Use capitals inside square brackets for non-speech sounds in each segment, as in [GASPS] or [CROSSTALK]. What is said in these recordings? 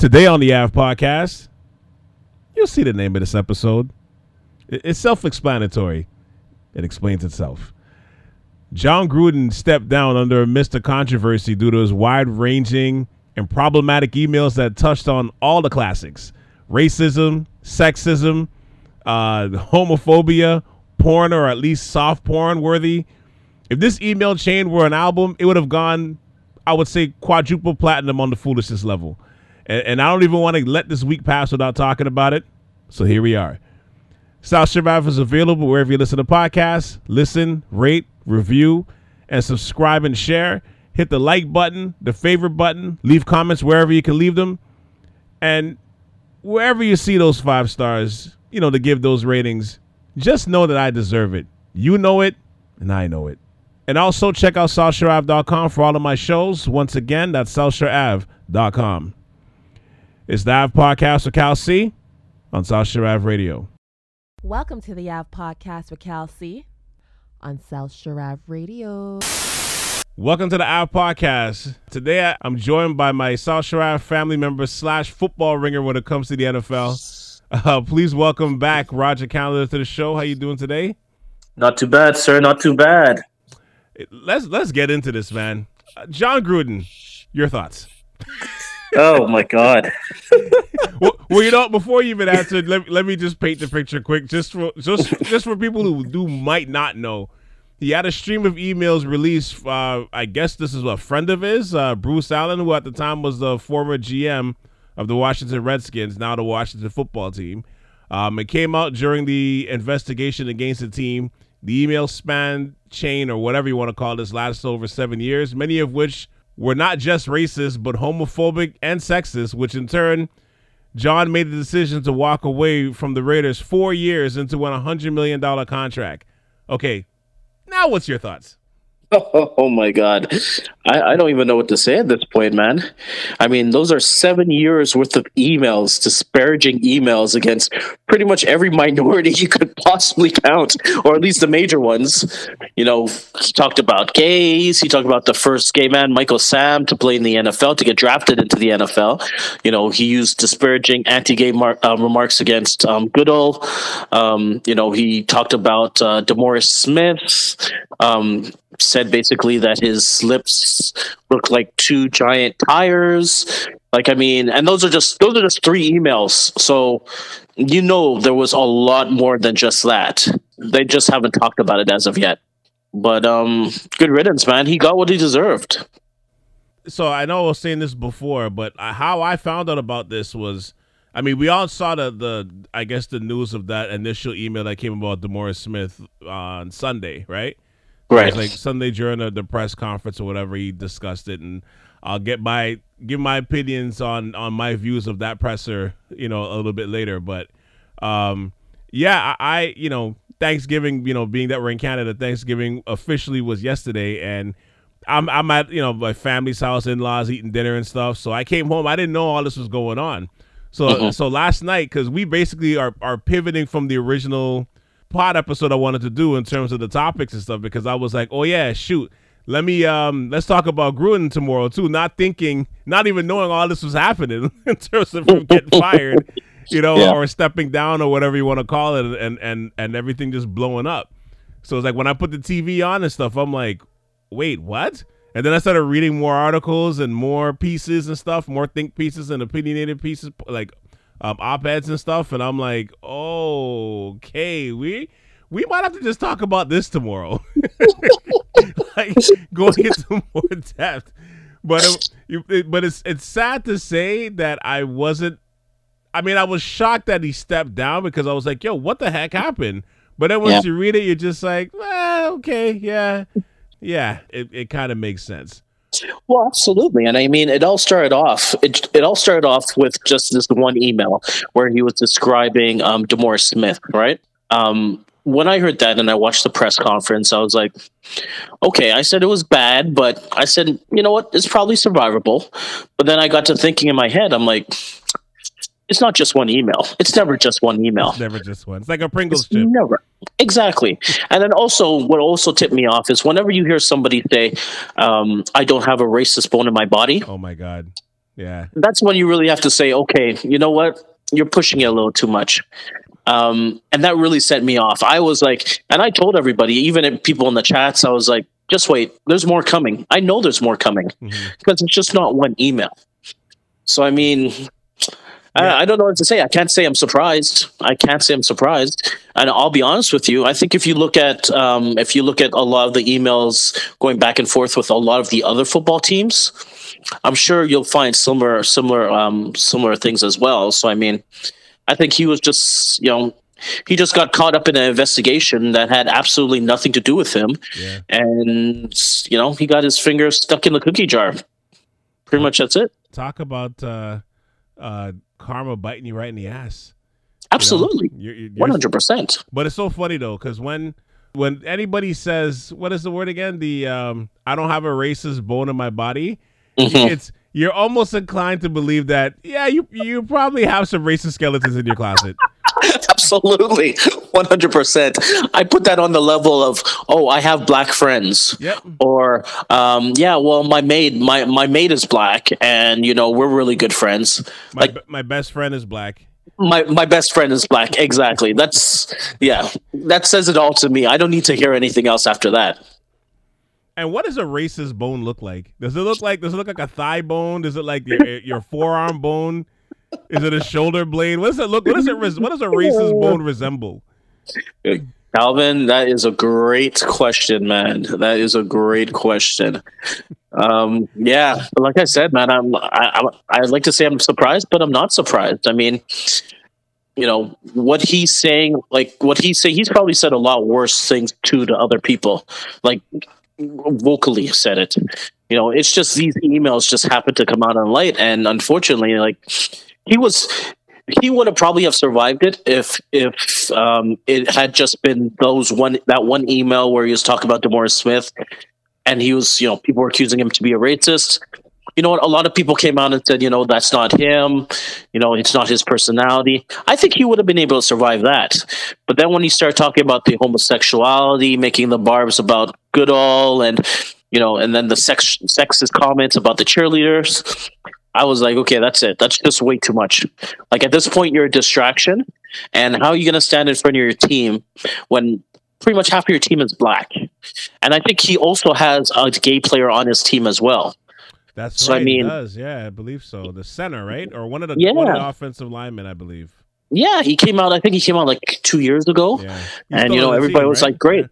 Today on the AV podcast, you'll see the name of this episode. It's self explanatory, it explains itself. Jon Gruden stepped down under a mist of controversy due to his wide ranging and problematic emails that touched on all the classics racism, sexism, uh, homophobia, porn, or at least soft porn worthy. If this email chain were an album, it would have gone, I would say, quadruple platinum on the foolishness level. And, and I don't even want to let this week pass without talking about it. So here we are. South Survivor is available wherever you listen to podcasts. Listen, rate, review, and subscribe and share. Hit the like button, the favorite button, leave comments wherever you can leave them. And wherever you see those five stars, you know, to give those ratings, just know that I deserve it. You know it, and I know it. And also check out SouthShoreAve.com for all of my shows. Once again, that's SouthShoreAve.com. It's the Av Podcast with Cal C on South Shore Ave Radio. Welcome to the Av Podcast with Cal C on South Shore Ave Radio. Welcome to the Av Podcast. Today I'm joined by my South Shore Ave family member slash football ringer when it comes to the NFL. Uh, please welcome back Roger Calendar to the show. How you doing today? Not too bad, sir. Not too bad. Let's let's get into this, man. Uh, Jon Gruden, your thoughts? [LAUGHS] oh my god. well, well, you know, before you even answer, let, let me just paint the picture quick, just for just just for people who do might not know. He had a stream of emails released. Uh, I guess this is a friend of his, uh, Bruce Allen, who at the time was the former GM of the Washington Redskins, now the Washington football team. Um, it came out during the investigation against the team. The email span chain, or whatever you want to call this, lasted over seven years, many of which were not just racist, but homophobic and sexist, which in turn, Jon made the decision to walk away from the Raiders four years into a $100 million contract. Okay, now what's your thoughts? [LAUGHS] Oh, my God. I, I, don't even know what to say at this point, man. I mean, those are seven years worth of emails, disparaging emails against pretty much every [LAUGHS] minority you could possibly count, or at least the major ones. You know, he talked about gays. He talked about the first gay man, Michael Sam, to play in the NFL, to get drafted into the NFL. You know, he used disparaging anti gay mar- uh, remarks against um, Goodell. Um, you know, he talked about uh, DeMaurice Smith. Um, said basically that his lips look like two giant tires. Like I mean, and those are just those are just three emails. So you know there was a lot more than just that. They just haven't talked about it as of yet. But um good riddance, man. He got what he deserved. So I know I was saying this before, but how I found out about this was I mean, we all saw the the I guess the news of that initial email that came about DeMaurice Smith on Sunday, right? Right. like Sunday during the, the press conference or whatever, he discussed it, and I'll get my give my opinions on on my views of that presser, you know, a little bit later. But um, yeah, I, I you know Thanksgiving, you know, being that we're in Canada, Thanksgiving officially was yesterday, and I'm I'm at you know my family's house, in laws eating dinner and stuff. So I came home, I didn't know all this was going on. So mm-hmm. so last night, because we basically are are pivoting from the original pod episode I wanted to do in terms of the topics and stuff because I was like, oh yeah, shoot, let me um let's talk about Gruden tomorrow too. Not thinking, not even knowing all this was happening [LAUGHS] in terms of him getting fired, you know, yeah. or stepping down or whatever you want to call it, and and and everything just blowing up. So it's like when I put the TV on and stuff, I'm like, wait, what? And then I started reading more articles and more pieces and stuff, more think pieces and opinionated pieces, like um, op eds and stuff, and I'm like, oh, okay, we we might have to just talk about this tomorrow, [LAUGHS] like going [LAUGHS] into more depth. But it, but it's it's sad to say that I wasn't. I mean, I was shocked that he stepped down because I was like, yo, what the heck happened? But then once yeah. you read it, you're just like, well, okay, yeah, yeah, it, it kind of makes sense. Well, absolutely, and I mean, it all started off. It, it all started off with just this one email where he was describing um, DeMaurice Smith, right? Um, when I heard that and I watched the press conference, I was like, okay. I said it was bad, but I said, you know what? It's probably survivable. But then I got to thinking in my head, I'm like, it's not just one email. It's never just one email. It's never just one. It's like a Pringles chip. Never. Exactly. And then also, what also tipped me off is whenever you hear somebody say, um, I don't have a racist bone in my body. Oh my God. Yeah. that's when you really have to say, okay, you know what, you're pushing it a little too much. Um, and that really set me off. I was like, and I told everybody, even people in the chats, I was like, just wait, there's more coming. I know there's more coming because it's just not one email. So I mean, Yeah. I, I don't know what to say. I can't say I'm surprised. I can't say I'm surprised. And I'll be honest with you. I think if you look at um, if you look at a lot of the emails going back and forth with a lot of the other football teams, I'm sure you'll find similar similar um, similar things as well. So I mean, I think he was just you know he just got caught up in an investigation that had absolutely nothing to do with him, Yeah. and you know he got his finger stuck in the cookie jar. Pretty much that's it. Talk about uh, uh, karma biting you right in the ass. Absolutely, one hundred percent. But it's so funny though, because when when anybody says what is the word again? The um, I don't have a racist bone in my body. Mm-hmm. It's you're almost inclined to believe that yeah, you you probably have some racist skeletons in your closet. [LAUGHS] Absolutely, one hundred percent. I put that on the level of oh, I have black friends. Yep. Or um, yeah, well, my maid, my my maid is black, and you know we're really good friends. My Like- my best friend is black. My my best friend is black. Exactly. That's yeah. That says it all to me. I don't need to hear anything else after that. And what does a racist bone look like? Does it look like does it look like a thigh bone? Does it like your your forearm bone? Is it a shoulder blade? What does it look? What does it? res- What does a racist bone resemble? Calvin, that is a great question, man. That is a great question. Um, yeah, like I said, man, I'm I, I'm I'd like to say I'm surprised, but I'm not surprised. I mean, you know what he's saying, like what he's saying, he's probably said a lot worse things too to other people, like vocally said it. You know, it's just these emails just happen to come out on light, and unfortunately, like he was he would have probably have survived it if if um, it had just been those one that one email where he was talking about DeMaurice Smith, and he was you know people were accusing him to be a racist. You know what? A lot of people came out and said, you know, that's not him. You know, it's not his personality. I think he would have been able to survive that. But then when he started talking about the homosexuality, making the barbs about Goodell, and you know, and then the sex sexist comments about the cheerleaders, I was like, okay, that's it. That's just way too much. Like at this point, you're a distraction. And how are you going to stand in front of your team when pretty much half of your team is black? And I think he also has a gay player on his team as well. That's So, I mean- does. Yeah, I believe so. The center, right, or one of the Yeah. one of the offensive linemen, I believe. Yeah, he came out. I think he came out like two years ago. Yeah. And, you know, everybody was like, great.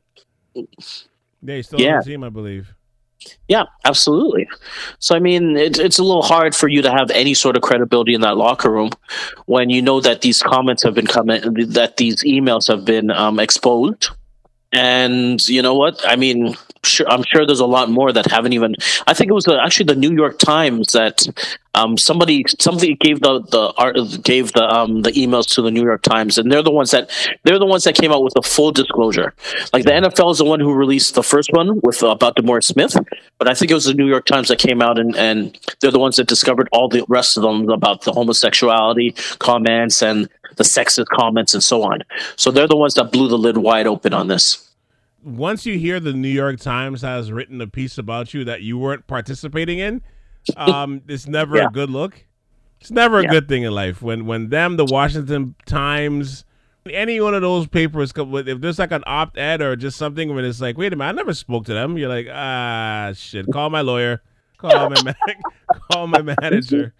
Yeah, yeah he's still Yeah. on the team, I believe. Yeah, absolutely. So I mean, it, it's a little hard for you to have any sort of credibility in that locker room when you know that these comments have been coming, that these emails have been um, exposed, and you know what? I mean, sure, I'm sure there's a lot more that haven't even. I think it was uh, actually the New York Times that um, somebody somebody gave the the art gave the um, the emails to the New York Times, and they're the ones that they're the ones that came out with the full disclosure. Like the NFL is the one who released the first one with uh, about DeMaurice Smith, but I think it was the New York Times that came out and and they're the ones that discovered all the rest of them about the homosexuality comments and the sexist comments and so on. So they're the ones that blew the lid wide open on this. Once you hear the New York Times has written a piece about you that you weren't participating in, um, it's never Yeah. a good look. It's never a Yeah. good thing in life when when them, the Washington Times, any one of those papers come with if there's like an opt ed or just something when it's like, wait a minute, I never spoke to them. You're like, ah, shit. Call my lawyer. Call my [LAUGHS] man- call my manager.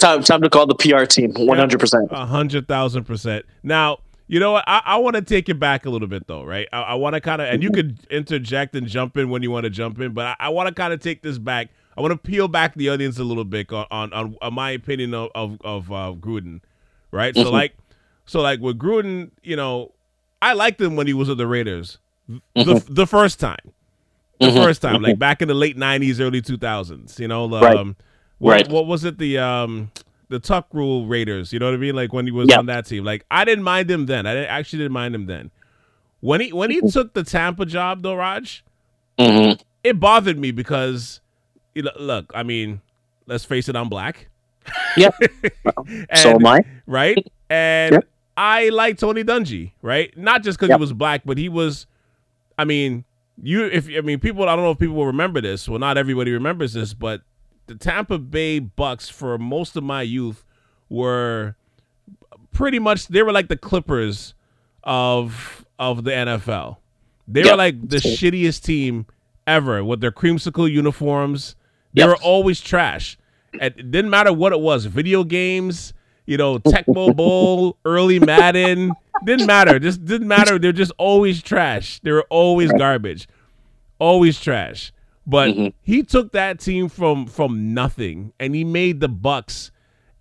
Time time to call the PR team. One hundred percent. A hundred thousand percent. Now, you know what? I, I want to take it back a little bit, though, right? I, I want to kind of, and you could interject and jump in when you want to jump in, but I, I want to kind of take this back. I want to peel back the audience a little bit on on, on, on my opinion of of, of uh, Gruden, right? So like, so like with Gruden, you know, I liked him when he was with the Raiders, the the first time, the Mhm. first time, like back in the late '90s, early 2000s. You know, um, Right. what, Right. what was it? The um the Tuck Rule Raiders. You know what I mean? Like when he was Yeah. on that team. Like I didn't mind him then. I didn't, actually didn't mind him then. When he when he took the Tampa job though, Raj, hmm it bothered me because you know, look, I mean, let's face it, I'm black. Yep. [LAUGHS] And- So am I. right? And Yep. I like Tony Dungy, right? Not just because Yep. he was black, but he was. I mean, you. If I mean, people. I don't know if people will remember this. Well, not everybody remembers this, but the Tampa Bay Bucks for most of my youth were pretty much they were like the Clippers of of the NFL. They Yep. were like the shittiest team ever with their creamsicle uniforms. They Yep. were always trash. It didn't matter what it was, video games, you know, Tecmo [LAUGHS] Bowl, early Madden, didn't matter. Just didn't matter. They're just always trash. They were always garbage. Always trash. But Mhm. he took that team from from nothing and he made the Bucks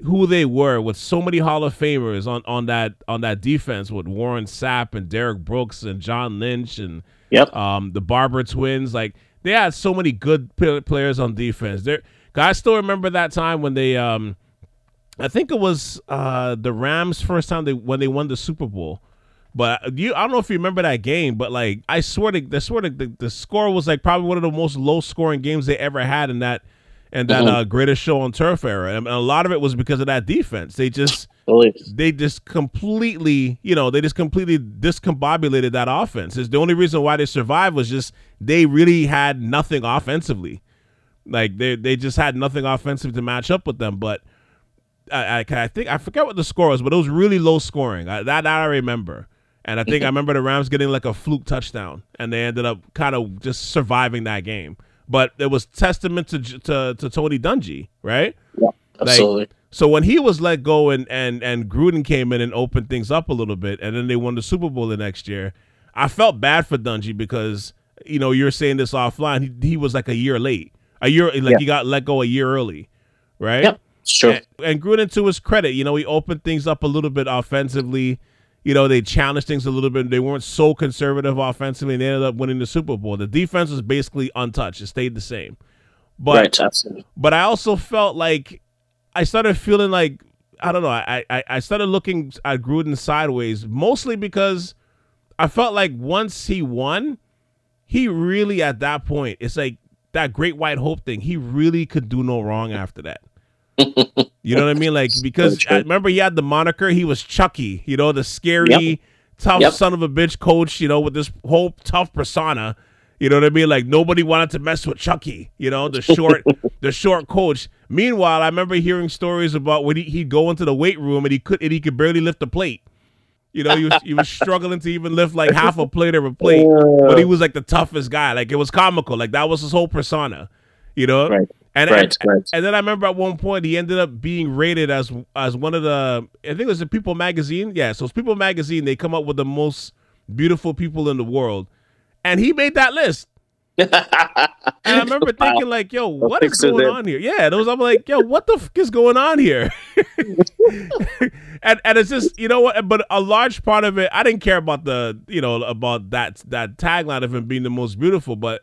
who they were with so many Hall of Famers on, on that on that defense with Warren Sapp and Derrick Brooks and John Lynch and Yep. um, the Barber twins. Like they had so many good p- players on defense. There, I still remember that time when they, um, I think it was uh, the Rams first time they when they won the Super Bowl. But you, I don't know if you remember that game, but like I swear to, the swear to the, the score was like probably one of the most low scoring games they ever had in that and that Mhm. uh, greatest show on turf era. And a lot of it was because of that defense. They just they just completely, you know, they just completely discombobulated that offense. It's the only reason why they survived was just they really had nothing offensively. Like they they just had nothing offensive to match up with them. But I I, I think I forget what the score was, but it was really low scoring. I, that, that I remember. And I think I [LAUGHS] remember the Rams getting like a fluke touchdown, and they ended up kind of just surviving that game. But it was testament to to, to Tony Dungy, right? Yeah, Absolutely. So when he was let go and and and Gruden came in and opened things up a little bit, and then they won the Super Bowl the next year, I felt bad for Dungy because you know you're saying this offline. He, he was like a year late, a year like Yeah. he got let go a year early, right? Yep. True. And, and Gruden, to his credit, you know, he opened things up a little bit offensively. You know, they challenged things a little bit. They weren't so conservative offensively, and they ended up winning the Super Bowl. The defense was basically untouched; it stayed the same. But right. Absolutely. but I also felt like I started feeling like I don't know. I I, I started looking at Gruden sideways, mostly because I felt like once he won, he really at that point it's like that Great White Hope thing. He really could do no wrong after that. [LAUGHS] you know what I mean? Like because I remember he had the moniker. He was Chucky. You know the scary, Yep. tough Yep. son of a bitch coach. You know with this whole tough persona. You know what I mean? Like nobody wanted to mess with Chucky. You know the short, [LAUGHS] the short coach. Meanwhile, I remember hearing stories about when he, he'd go into the weight room and he could and he could barely lift a plate. You know, he was he was struggling to even lift like half a plate of a plate, but he was like the toughest guy. Like it was comical. Like that was his whole persona. You know, Right. And, Right, and, right. and then I remember at one point he ended up being rated as as one of the I think it was the People magazine. Yeah, so it's People magazine. They come up with the most beautiful people in the world, and he made that list. [LAUGHS] And I remember Wow. thinking like, "Yo, what is going on here?" Yeah, those I'm like, "Yo, what the f- is going on here?" [LAUGHS] and and it's just you know what, but a large part of it, I didn't care about the you know about that that tagline of him being the most beautiful, but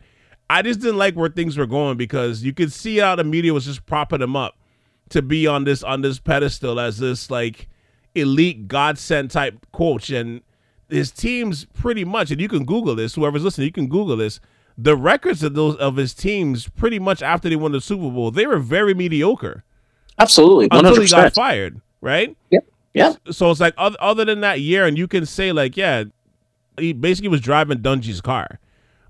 I just didn't like where things were going because you could see how the media was just propping him up to be on this on this pedestal as this like elite godsend type coach. And his teams pretty much and you can google this whoever's listening you can google this. The records of those of his teams pretty much after they won the super bowl they were very mediocre. Absolutely. One until he got fired right? Yeah. so it's like other, other than that year and you can say like yeah he basically was driving dungy's car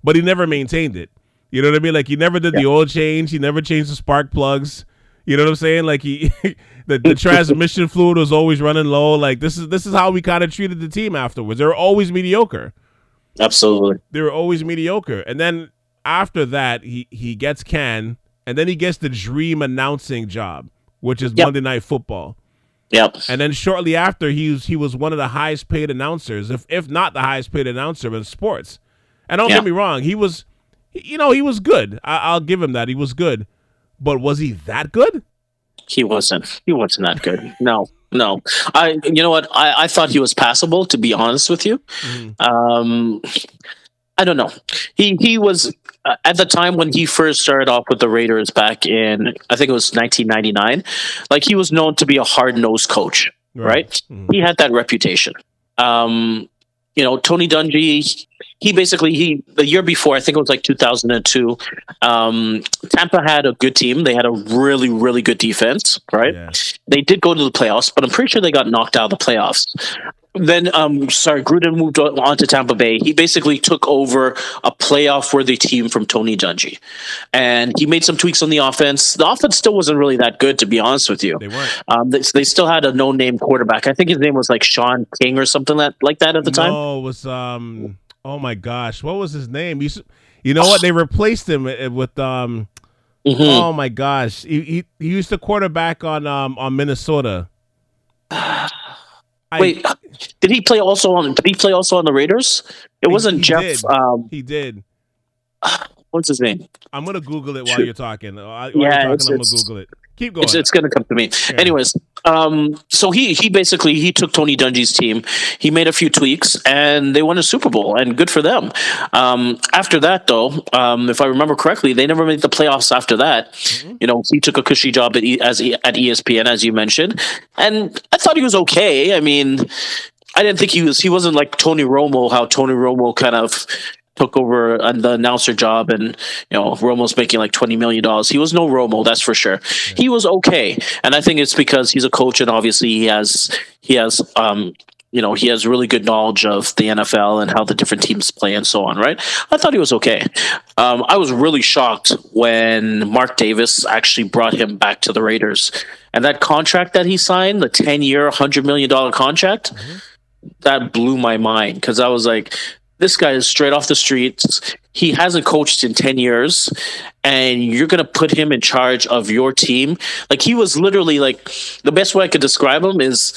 but he never maintained it you know what i mean like he never did the oil change he never changed the spark plugs you know what i'm saying like he [LAUGHS] the, the transmission [LAUGHS] fluid was always running low like this is this is how we kind of treated the team afterwards they were always mediocre Absolutely. they were always mediocre. And then after that, he he gets Can, and then he gets the dream announcing job, which is Yep. Monday Night Football. Yep. And then shortly after, he was he was one of the highest paid announcers, if if not the highest paid announcer in sports. And don't Yeah. get me wrong, he was, you know, he was good. I, I'll give him that. He was good, but was he that good? He wasn't. He wasn't that good. No. No. I. You know what? I. I thought he was passable. To be honest with you. Um. I don't know. He he was uh, at the time when he first started off with the Raiders back in I think it was 1999. Like he was known to be a hard nosed coach. right? Mhm. He had that reputation. Um, you know, Tony Dungy, he basically he the year before, I think it was like 2002. Um, Tampa had a good team. They had a really really good defense, right? Yeah. They did go to the playoffs, but I'm pretty sure they got knocked out of the playoffs. Then um sorry gruden moved on to tampa bay he basically took over a playoff worthy team from tony dungy and he made some tweaks on the offense the offense still wasn't really that good to be honest with you They weren't. um they, they still had a no-name quarterback i think his name was like Shaun King or something that like that at the time No, it was um. Oh my gosh, what was his name? You, you know what? They replaced him uh, with um. Mhm. Oh my gosh, he, he he used to quarterback on um on Minnesota. [SIGHS] I- wait [GASPS] did he play also on did he play also on the raiders it He- wasn't he jeff did. um he did. [SIGHS] what's his name I'm gonna Google it while Shoot. you're talking. While Yeah, you're talking, I'm gonna Google it. Keep going. It's, it's going to come to me. Yeah. Anyways, um, so he he basically he took Tony Dungy's team. He made a few tweaks, and they won a Super Bowl, and good for them. Um, after that, though, um, if I remember correctly, they never made the playoffs. After that, Mm-hmm. you know, he took a cushy job at e, as E- at ESPN, as you mentioned, and I thought he was okay. I mean, I didn't think he was. He wasn't like Tony Romo. How Tony Romo kind of took over uh, the announcer job, and you know Romo's making like twenty million dollars. He was no Romo, that's for sure. He was okay, and I think it's because he's a coach, and obviously he has he has um you know he has really good knowledge of the NFL and how the different teams play and so on. Right? I thought he was okay. Um, I was really shocked when Mark Davis actually brought him back to the Raiders, and that contract that he signed, the ten year, hundred million dollar contract that blew my mind because I was like, this guy is straight off the streets. He hasn't coached in 10 years, and you're going to put him in charge of your team. Like, he was literally like, the best way I could describe him is.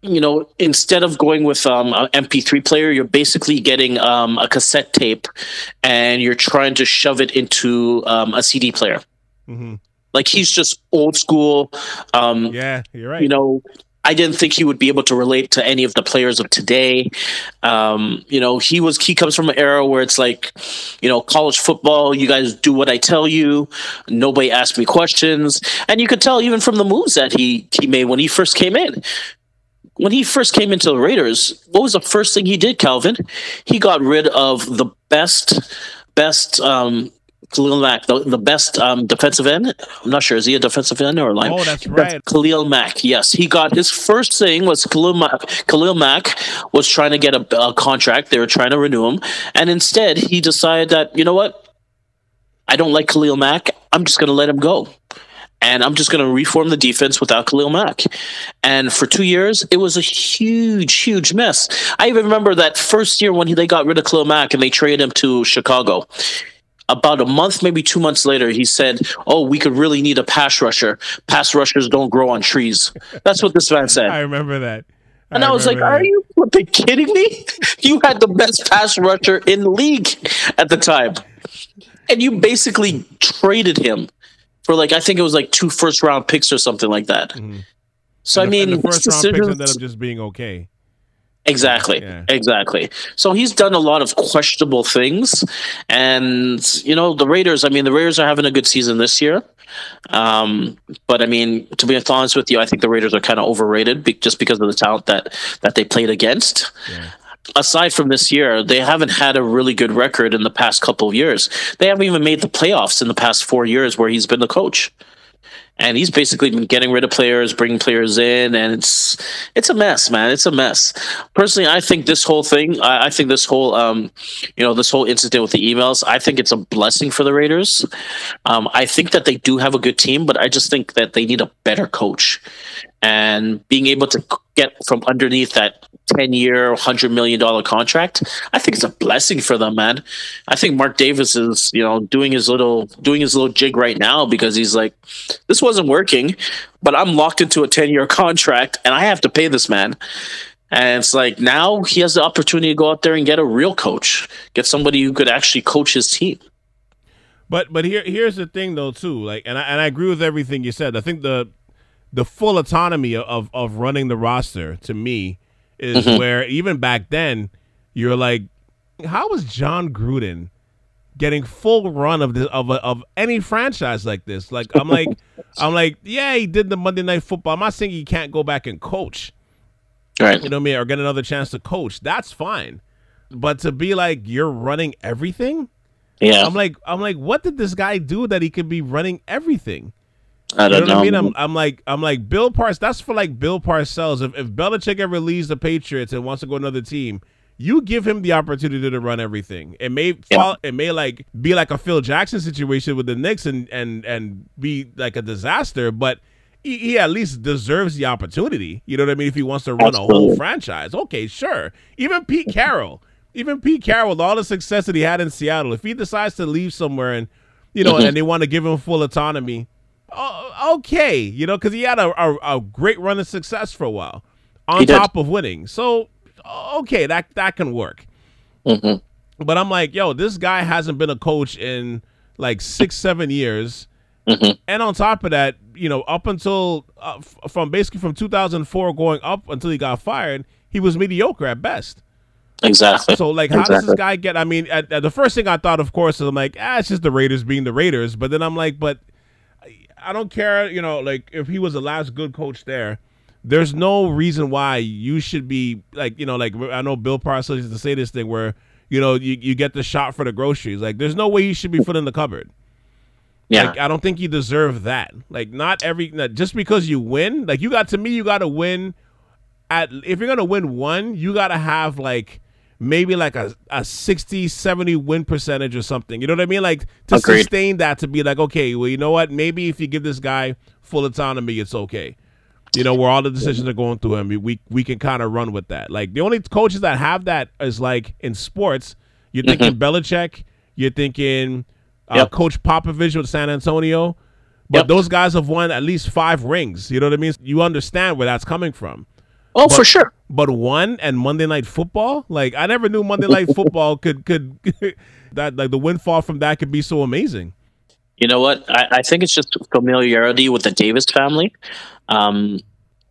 You know, instead of going with um, an MP3 player, you're basically getting um, a cassette tape, and you're trying to shove it into um, a CD player. hmm Like he's just old school. Um, Yeah, you're right. you know, I didn't think he would be able to relate to any of the players of today. Um, you know, he was he comes from an era where it's like, you know, college football, you guys do what I tell you. Nobody asks me questions. And you could tell even from the moves that he he made when he first came in. When he first came into the Raiders, what was the first thing he did, Calvin? He got rid of the best best um Khalil Mack, the, the best um, defensive end. I'm not sure. Is he a defensive end or a line? oh, that's right. Khalil Mack. Yes, he got his first thing was Khalil Mack. Khalil Mack was trying to get a, a contract. They were trying to renew him, and instead he decided that you know what, I don't like Khalil Mack. I'm just going to let him go. And I'm just going to reform the defense without Khalil Mack. And for two years, it was a huge, huge mess. I even remember that first year when he, they got rid of Khalil Mack and they traded him to Chicago about a month, maybe two months later, he said, "Oh, we could really need a pass rusher. Pass rushers don't grow on trees." That's what this man said. I remember that. and I, was like, remember "Are you flipping kidding me? You had the best pass rusher in the league at the time, and you basically traded him for like I think it was like two first round picks or something like that." Mhm. So And I mean, the first round picks ended up just being okay. Exactly. Yeah. Exactly. So he's done a lot of questionable things. And, you know, the Raiders, I mean, the Raiders are having a good season this year. Um, but I mean, to be honest with you, I think the Raiders are kind of overrated be- just because of the talent that, that they played against. Yeah. Aside from this year, they haven't had a really good record in the past couple of years. They haven't even made the playoffs in the past four years where he's been the coach and he's basically been getting rid of players, bringing players in, and it's it's a mess, man. It's a mess. Personally, I think this whole thing, I, I think this whole, um, you know, this whole incident with the emails, I think it's a blessing for the Raiders. Um, I think that they do have a good team, but I just think that they need a better coach, and being able to get from underneath that. 10 year, $100 million contract. I think it's a blessing for them, man. I think Mark Davis is, you know, doing his little doing his little jig right now because he's like, this wasn't working, but I'm locked into a 10 year contract and I have to pay this man. And it's like now he has the opportunity to go out there and get a real coach, get somebody who could actually coach his team. But but here here's the thing though too. Like and I and I agree with everything you said. I think the the full autonomy of of running the roster to me is Mhm. where even back then you're like, how was Jon Gruden getting full run of this of a, of any franchise like this? Like I'm like [LAUGHS] I'm like yeah he did the Monday Night Football. I'm not saying he can't go back and coach. Right. You know what I mean? Or get another chance to coach. That's fine. But to be like you're running everything. Yeah. I'm like, I'm like, what did this guy do that he could be running everything? I don't you know, know. what I mean? I'm, I'm like, I'm like Bill Parcells. That's for like Bill Parcells. If if Belichick ever leaves the Patriots and wants to go another team, you give him the opportunity to run everything. It may Yeah. fall, it may like be like a Phil Jackson situation with the Knicks and and and be like a disaster, but he, he at least deserves the opportunity. You know what I mean? If he wants to run a whole franchise, okay, sure. Even Pete Carroll, even Pete Carroll, with all the success that he had in Seattle, if he decides to leave somewhere and you know, Mhm. and they want to give him full autonomy, oh, okay, you know, because he had a, a, a great run of success for a while, on He did. top of winning. So, okay, that that can work. hmm But I'm like, yo, this guy hasn't been a coach in like six, seven years. hmm And on top of that, you know, up until uh, f- from basically from 2004 going up until he got fired, he was mediocre at best. Exactly. So, like, how does this guy get? I mean, at, at the first thing I thought, of course, is I'm like, ah, it's just the Raiders being the Raiders. But then I'm like, but I- don't care, you know, like if he was the last good coach there, there's no reason why you should be like, you know, like I know Bill Parcells used to say this thing where, you know, you, you get the shot for the groceries. Like, there's no way you should be put in the cupboard. yeah. Like, I don't think you deserve that. Like, not every not- just because you win. Like, you got to me, you got to win. At if you're gonna win one, you got to have like maybe like a, a 60 70 win percentage or something. You know what i mean? Like to Agreed. sustain that to be like okay well you know what? Maybe if you give this guy full autonomy it's okay. You know where all the decisions are going through him we we can kind of run with that. Like the only coaches that have that is like in sports. You're thinking Belichick you're thinking uh, Yep. coach Popovich with San Antonio. But Yep. those guys have won at least five rings. You know what I mean? You understand where that's coming from oh, for sure. but one and Monday Night Football, like I never knew Monday Night Football [LAUGHS] could could [LAUGHS] that like the windfall from that could be so amazing. You know what? I, I think it's just familiarity with the Davis family. Um,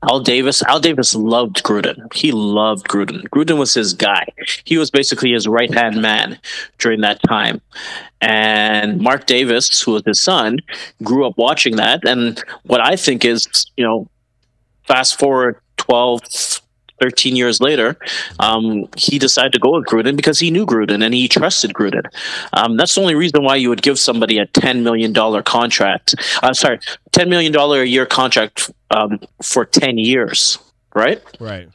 Al Davis, Al Davis loved Gruden. He loved Gruden. Gruden was his guy. He was basically his right hand man during that time. And Mark Davis, who was his son, grew up watching that. And what I think is, you know, fast forward 12, 13 years later, um, he decided to go with Gruden because he knew Gruden and he trusted Gruden. Um, that's the only reason why you would give somebody a $10 million contract. Uh, sorry, $10 million a year contract um, for 10 years, right? Right.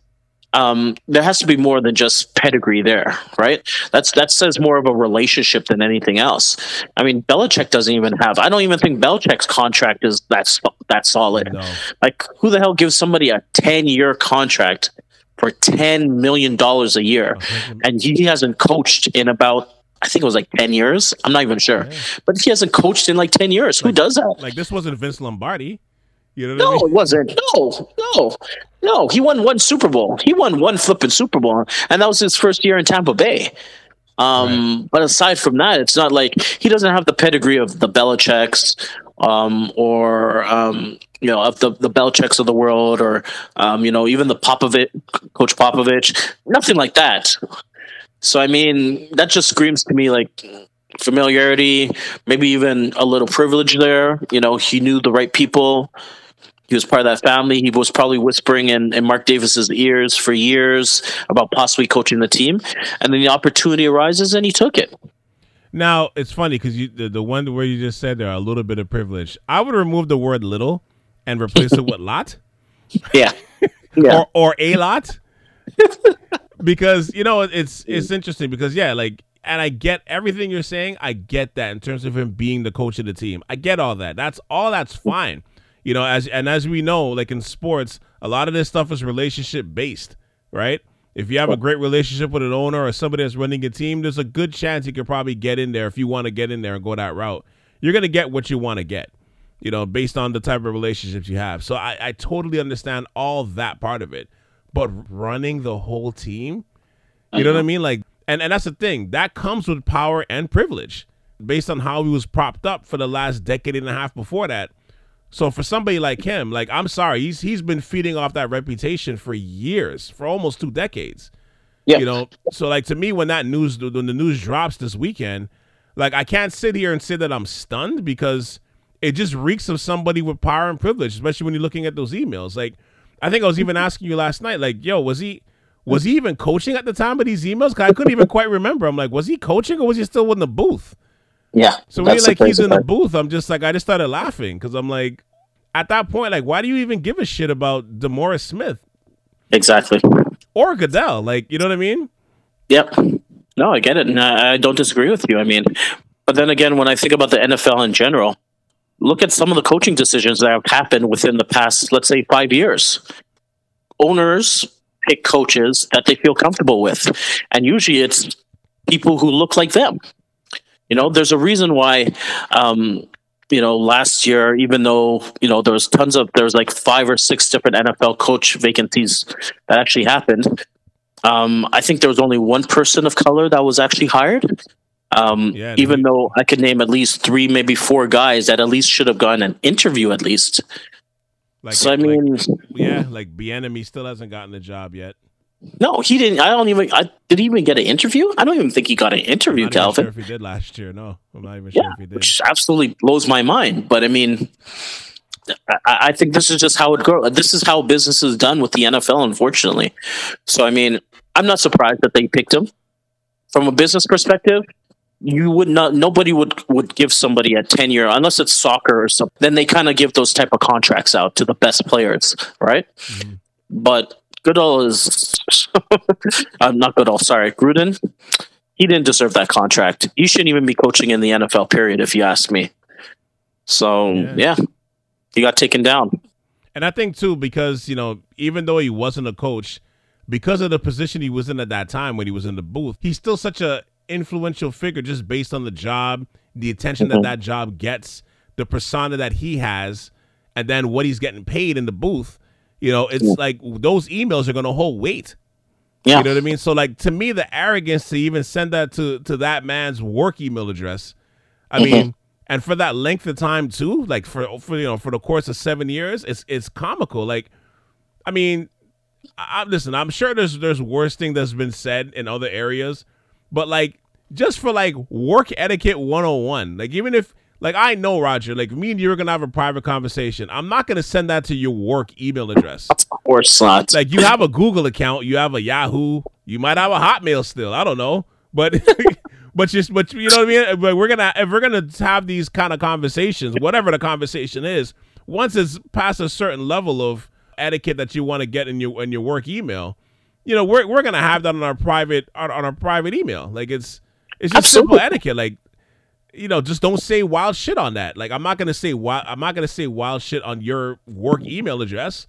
Um, there has to be more than just pedigree there, right? That's that says more of a relationship than anything else. I mean, Belichick doesn't even have. I don't even think Belichick's contract is that that solid. No. Like, who the hell gives somebody a ten year contract for ten million dollars a year, and he hasn't coached in about. I think it was like 10 years. I'm not even sure. Yeah. But he hasn't coached in like 10 years. Who does that? Like this wasn't Vince Lombardi. You know what I No, mean? it wasn't. No, no, no. He won one Super Bowl. He won one flipping Super Bowl, and that was his first year in Tampa Bay. Um, But aside from that, it's not like he doesn't have the pedigree of the Belichicks um, or um, you know of the the Belichicks of the world, or um, you know even the Popovich, Coach Popovich. Nothing like that. So I mean, that just screams to me like familiarity, maybe even a little privilege there. You know, he knew the right people. He was part of that family. He was probably whispering in, in Mark Davis's ears for years about possibly coaching the team. And then the opportunity arises and he took it. Now it's funny because you the, the one where you just said there a little bit of privilege. I would remove the word little and replace it with [LAUGHS] lot Yeah. [LAUGHS] Yeah. or or a lot [LAUGHS] because you know it's it's interesting because yeah like and I get everything you're saying. I get that in terms of him being the coach of the team. I get all that. That's all that's fine. You know, as and as we know, like in sports, a lot of this stuff is relationship based, right? If you have a great relationship with an owner or somebody that's running a team, there's a good chance you could probably get in there if you want to get in there and go that route. You're gonna get what you want to get, you know, based on the type of relationships you have. So I, I totally understand all that part of it. But running the whole team, you know what I uh-huh. mean? Like, and, and that's the thing that comes with power and privilege based on how he was propped up for the last decade and a half before that. So for somebody like him, like I'm sorry, he's he's been feeding off that reputation for years, for almost two decades. Yeah. You know, so like to me, when that news, when the news drops this weekend, like I can't sit here and say that I'm stunned because it just reeks of somebody with power and privilege, especially when you're looking at those emails. Like, I think I was even asking you last night, like, yo, was he was he even coaching at the time of these emails? Cause I couldn't even quite remember. I'm like, was he coaching or was he still in the booth? Yeah. So when you're like he's in the booth, I'm just like I just started laughing because I'm like, at that point, like, why do you even give a shit about DeMaurice Smith Exactly. or Goodell? Like, you know what I mean? Yep. No, I get it, and I I don't disagree with you. I mean, but then again, when I think about the NFL in general, look at some of the coaching decisions that have happened within the past, let's say, five years. Owners pick coaches that they feel comfortable with, and usually it's people who look like them. You know, there's a reason why. Um, you know, last year, even though you know there was tons of there was like five or six different NFL coach vacancies that actually happened, um, I think there was only one person of color that was actually hired. Um, Yeah, even he- though I could name at least three, maybe four guys that at least should have gotten an interview at least. Like, so I like- mean, yeah, like Bieniemy still hasn't gotten the job yet. No, he didn't. I don't even. I did he even get an interview? I don't even think he got an interview, I'm not even Calvin. sure if he did last year. No, I'm not even sure Yeah, if he did. which absolutely blows my mind. But I mean, I, I think this is just how it goes. This is how business is done with the NFL, unfortunately. So I mean, I'm not surprised that they picked him. From a business perspective, you would not. Nobody would would give somebody a tenure unless it's soccer or something. Then they kind of give those type of contracts out to the best players, right? Mhm. But Goodell is uh, not Goodell. Sorry, Gruden. He didn't deserve that contract. He shouldn't even be coaching in the NFL. Period. If you ask me. So Yeah. yeah, he got taken down. And I think too, because you know, even though he wasn't a coach, because of the position he was in at that time when he was in the booth, he's still such a influential figure just based on the job, the attention Mhm. that that job gets, the persona that he has, and then what he's getting paid in the booth. You know, it's Yeah. like those emails are going to hold weight. Yeah. You know what I mean? So like to me, the arrogance to even send that to to that man's work email address. I Mhm. mean, and for that length of time too, like for for you know for the course of seven years, it's it's comical. Like, I mean, I, I listen. I'm sure there's there's worse thing that's been said in other areas, but like just for like work etiquette 101, like even if like I know Roger, like me and you are gonna have a private conversation. I'm not gonna send that to your work email address Of course not. like you have a Google account, you have a Yahoo, you might have a Hotmail still. I don't know, but [LAUGHS] but just but you know what I mean. But we're gonna if we're gonna have these kind of conversations, whatever the conversation is, once it's past a certain level of etiquette that you want to get in your in your work email, you know we're we're gonna have that on our private on, on our private email. Like it's it's just simple etiquette. Like you know, just don't say wild shit on that. Like I'm not gonna say wild. I'm not gonna say wild shit on your work email address.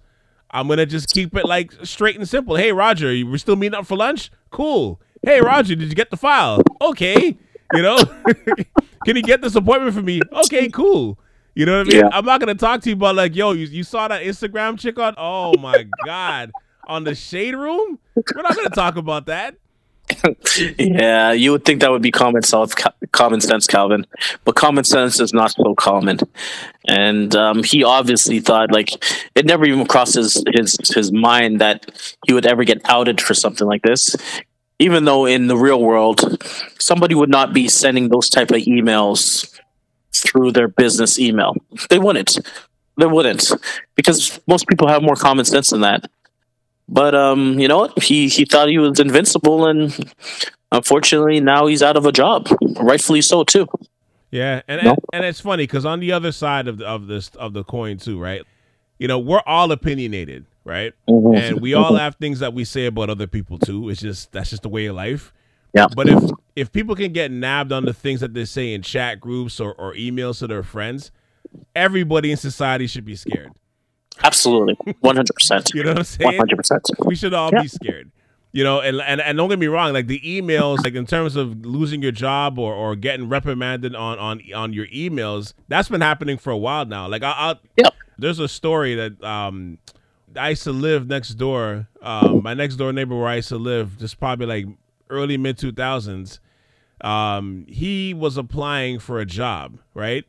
I'm gonna just keep it like straight and simple. Hey Roger, you we're still meeting up for lunch? Cool. Hey Roger, did you get the file? Okay. You know, [LAUGHS] can you get this appointment for me? Okay, cool. You know what I mean? Yeah. I'm not gonna talk to you about like, yo, you, you saw that Instagram chick on? Oh my god, on the shade room? We're not gonna talk about that. [LAUGHS] yeah, you would think that would be common sense, common sense, Calvin, but common sense is not so common. And um, he obviously thought like it never even crossed his, his his mind that he would ever get outed for something like this. Even though in the real world, somebody would not be sending those type of emails through their business email. They wouldn't. They wouldn't because most people have more common sense than that. But um, you know what? He he thought he was invincible, and unfortunately, now he's out of a job. Rightfully so too. Yeah, and No. and, and it's funny because on the other side of the, of this of the coin too, right? You know, we're all opinionated, right? And we all have things that we say about other people too. It's just that's just the way of life. Yeah. But if if people can get nabbed on the things that they say in chat groups or, or emails to their friends, everybody in society should be scared. Absolutely, one hundred percent, [LAUGHS] You know what I'm saying? hundred percent. we should all Yeah. be scared. You know, and, and and don't get me wrong, like the emails, like in terms of losing your job or, or getting reprimanded on, on on your emails, that's been happening for a while now. Like I, I Yeah. there's a story that um I used to live next door. Um, my next door neighbor where I used to live, just probably like early mid two thousands. Um, he was applying for a job, right?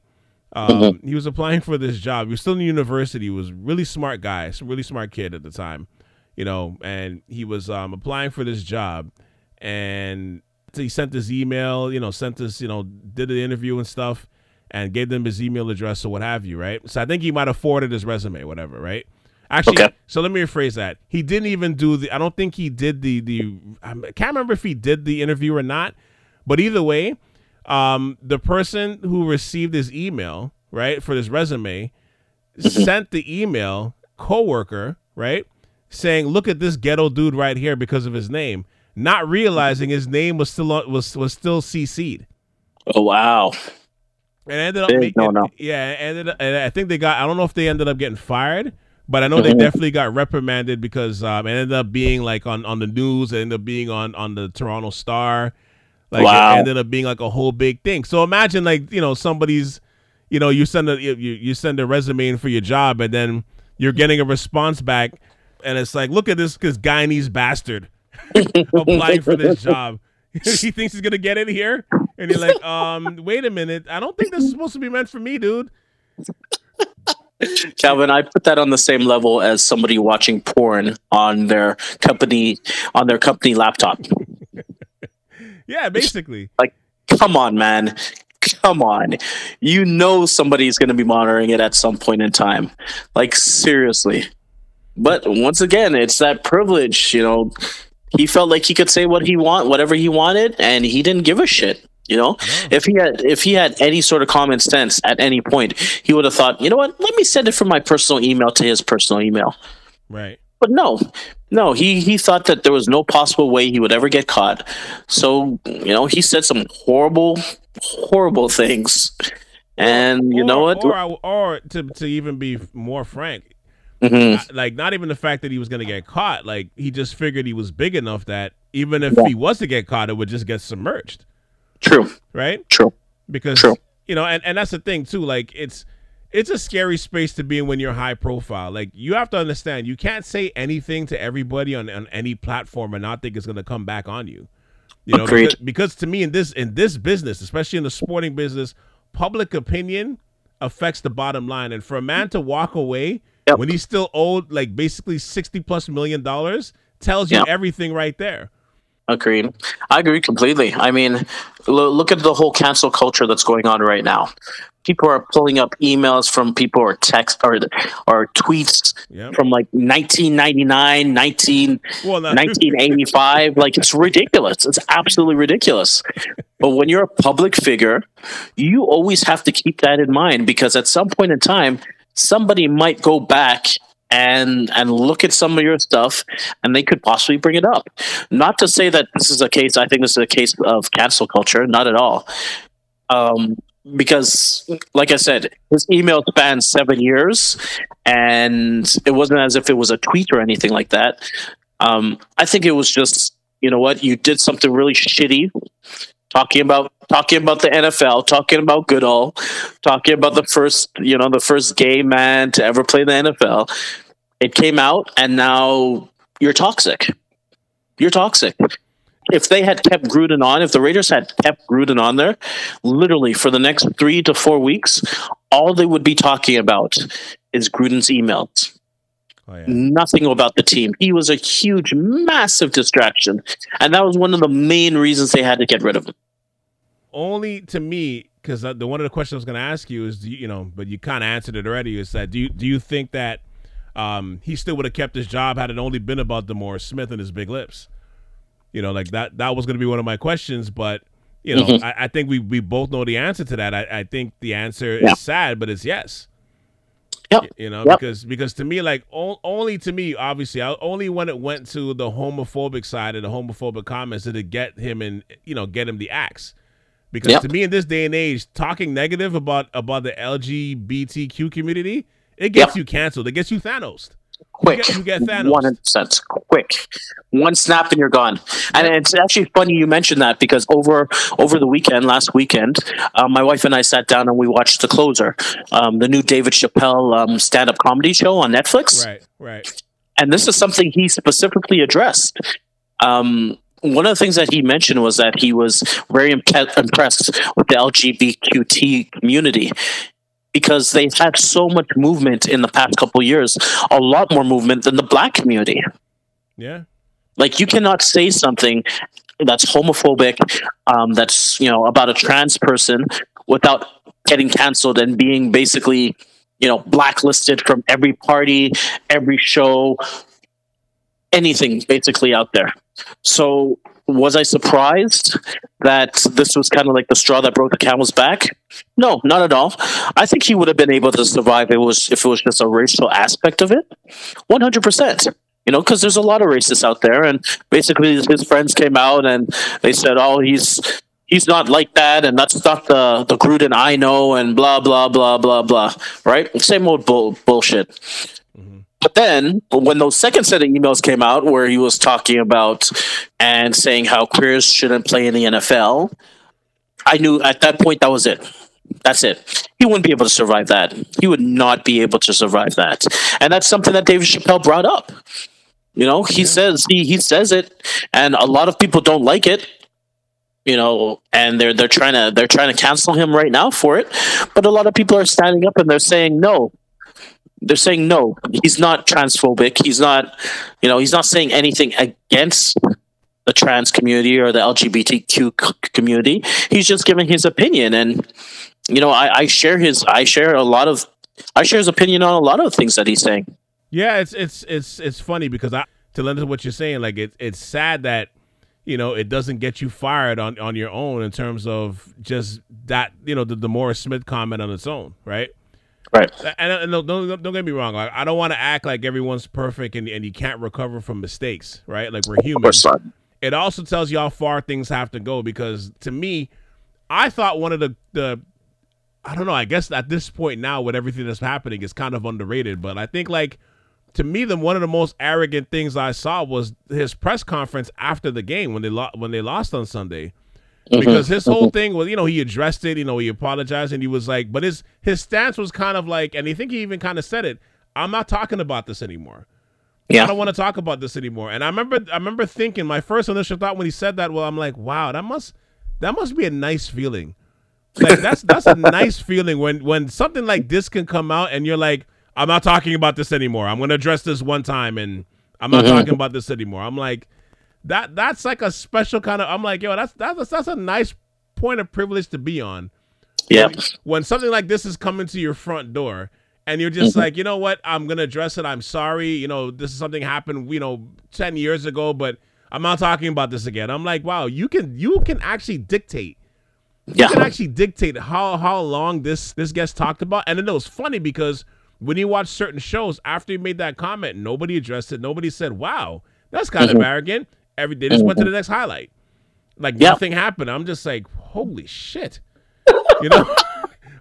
Um, He was applying for this job. He was still in university. He was really smart guy, a really smart kid at the time, you know. And he was um, applying for this job, and he sent this email, you know, sent this, you know, did the interview and stuff, and gave them his email address or what have you, right? So I think he might have forwarded his resume, whatever, right? Actually, Okay. so let me rephrase that. He didn't even do the. I don't think he did the the. I can't remember if he did the interview or not. But either way, um, the person who received his email, right, for this resume, sent the email coworker, right? Saying, "Look at this ghetto dude right here because of his name," not realizing his name was still was was still CC'd. Oh wow. And ended up, Big making, no-no. yeah, ended up, and I think they got. I don't know if they ended up getting fired, but I know they Mhm. definitely got reprimanded because um, it ended up being like on on the news. It ended up being on on the Toronto Star. Like Wow. it ended up being like a whole big thing. So imagine like you know somebody's, you know, you send a you you send a resume in for your job, and then you're getting a response back, and it's like, look at this this Guyanese bastard [LAUGHS] applying for this job. [LAUGHS] he thinks he's gonna get in here, and you're like, um, wait a minute, I don't think this is supposed to be meant for me, dude. [LAUGHS] Calvin, I put that on the same level as somebody watching porn on their company on their company laptop. Yeah, basically. Like, come on, man. Come on. You know somebody's going to be monitoring it at some point in time. Like seriously. But once again, it's that privilege, you know. He felt like he could say what he want, whatever he wanted, and he didn't give a shit. You know, if he had if he had any sort of common sense at any point, he would have thought, you know what, let me send it from my personal email to his personal email. Right. But no, no, he he thought that there was no possible way he would ever get caught. So you know, he said some horrible, horrible things. And you or, know what? Or, I- or to to even be more frank, Mhm. like not even the fact that he was gonna get caught. Like he just figured he was big enough that even if Yeah. he was to get caught, it would just get submerged. True, Right. true. because True. you know and, and that's the thing too like it's it's a scary space to be in when you're high profile. Like you have to understand you can't say anything to everybody on, on any platform and not think it's going to come back on you. You know because, because to me in this in this business especially in the sporting business public opinion affects the bottom line. And for a man to walk away Yep. when he's still owed like basically 60 plus million dollars tells you Yep. everything right there Agreed. I agree completely. I mean, lo- look at the whole cancel culture that's going on right now. People are pulling up emails from people or text or or tweets yeah from like 1999, 19, well now, 1985. like it's ridiculous. It's absolutely ridiculous. But when you're a public figure, you always have to keep that in mind because at some point in time, somebody might go back and and look at some of your stuff and they could possibly bring it up. Not to say that this is a case, I think this is a case of cancel culture, not at all. Um because like I said, his email spanned seven years and it wasn't as if it was a tweet or anything like that. Um, I think it was just, you know what, you did something really shitty, talking about talking about the NFL, talking about Goodell, talking about the first, you know, the first gay man to ever play the NFL. It came out, and now you're toxic. You're toxic. If they had kept Gruden on, if the Raiders had kept Gruden on there, literally for the next three to four weeks, all they would be talking about is Gruden's emails oh, yeah. nothing about the team. He was a huge, massive distraction, and that was one of the main reasons they had to get rid of him. only to me because the one of the questions I was going to ask you is, you know, but you kind of answered it already. Is that do you do you think that um, he still would have kept his job had it only been about DeMaurice Smith and his big lips? You know, like that that was going to be one of my questions, but you know, Mhm. I, I think we we both know the answer to that. I, I think the answer Yeah. is sad, but it's yes. Yep. You know, Yep. because because to me, like o- only to me, obviously, I, only when it went to the homophobic side and the homophobic comments did it get him and you know get him the axe. Because Yep. to me, in this day and age, talking negative about about the LGBTQ community, it gets Yep. you canceled. It gets you Thanos. Quick, You get- you get Thanos. one percent, quick. One snap and you're gone. And it's actually funny you mentioned that because over over the weekend, last weekend, uh, my wife and I sat down and we watched The Closer, um, the new David Chappelle um, stand up comedy show on Netflix. Right, right. and this is something he specifically addressed. Um, one of the things that he mentioned was that he was very impressed with the LGBTQ community because they've had so much movement in the past couple years, a lot more movement than the black community. Yeah, Like you cannot say something that's homophobic, um, that's you know about a trans person without getting canceled and being basically you know blacklisted from every party, every show, anything basically out there. So Was I surprised that this was kind of like the straw that broke the camel's back? No, not at all. I think he would have been able to survive if it was if it was just a racial aspect of it. One hundred percent. You know, because there's a lot of racists out there, and basically his friends came out and they said, "Oh, he's he's not like that, and that's not the the Gruden I know," and blah blah blah blah blah. Right? Same old bull, bullshit. But then, when those second set of emails came out, where he was talking about and saying how queers shouldn't play in the NFL, I knew at that point that was it. That's it. He wouldn't be able to survive that. He would not be able to survive that. And that's something that David Chappelle brought up. You know, he yeah. says he he says it, and a lot of people don't like it. You know, and they're they're trying to they're trying to cancel him right now for it. But a lot of people are standing up and they're saying no they're saying no. He's not transphobic. He's not you know he's not saying anything against the trans community or the lgbtq community. He's just giving his opinion. And you know I, I share his i share a lot of i share his opinion on a lot of things that he's saying. Yeah it's it's it's it's funny because i to lend to what you're saying like it, it's sad that you know it doesn't get you fired on on your own in terms of just that you know the, the morris smith comment on its own right Right. And, and don't, don't, don't get me wrong. Like, I don't want to act like everyone's perfect and, and you can't recover from mistakes, right? Like we're human. It also tells you how far things have to go because to me, I thought one of the, the I don't know, I guess at this point now with everything that's happening is kind of underrated, but I think like to me the one of the most arrogant things I saw was his press conference after the game when they lo- when they lost on Sunday Mm-hmm. because his whole mm-hmm. thing was, you know, he addressed it, you know, he apologized, and he was like, but his his stance was kind of like, and I think he even kind of said it, I'm not talking about this anymore. Yeah. I don't want to talk about this anymore. And I remember I remember thinking my first initial thought when he said that, well, I'm like, wow, that must that must be a nice feeling. Like that's that's a nice feeling when when something like this can come out and you're like, I'm not talking about this anymore. I'm gonna address this one time and I'm not mm-hmm. talking about this anymore. I'm like, that that's like a special kind of. I'm like, yo, that's that's that's a nice point of privilege to be on. Yeah. When, when something like this is coming to your front door, and you're just mm-hmm. like, you know what, I'm gonna address it. I'm sorry. You know, this is something happened. You know, ten years ago, but I'm not talking about this again. I'm like, wow, you can you can actually dictate. Yeah. You can actually dictate how how long this this gets talked about, and then it was funny because when you watch certain shows after you made that comment, nobody addressed it. Nobody said, "Wow, that's kind mm-hmm. of arrogant." Every they just went to the mm-hmm. next highlight. Like yep. nothing happened. I'm just like, holy shit. You know?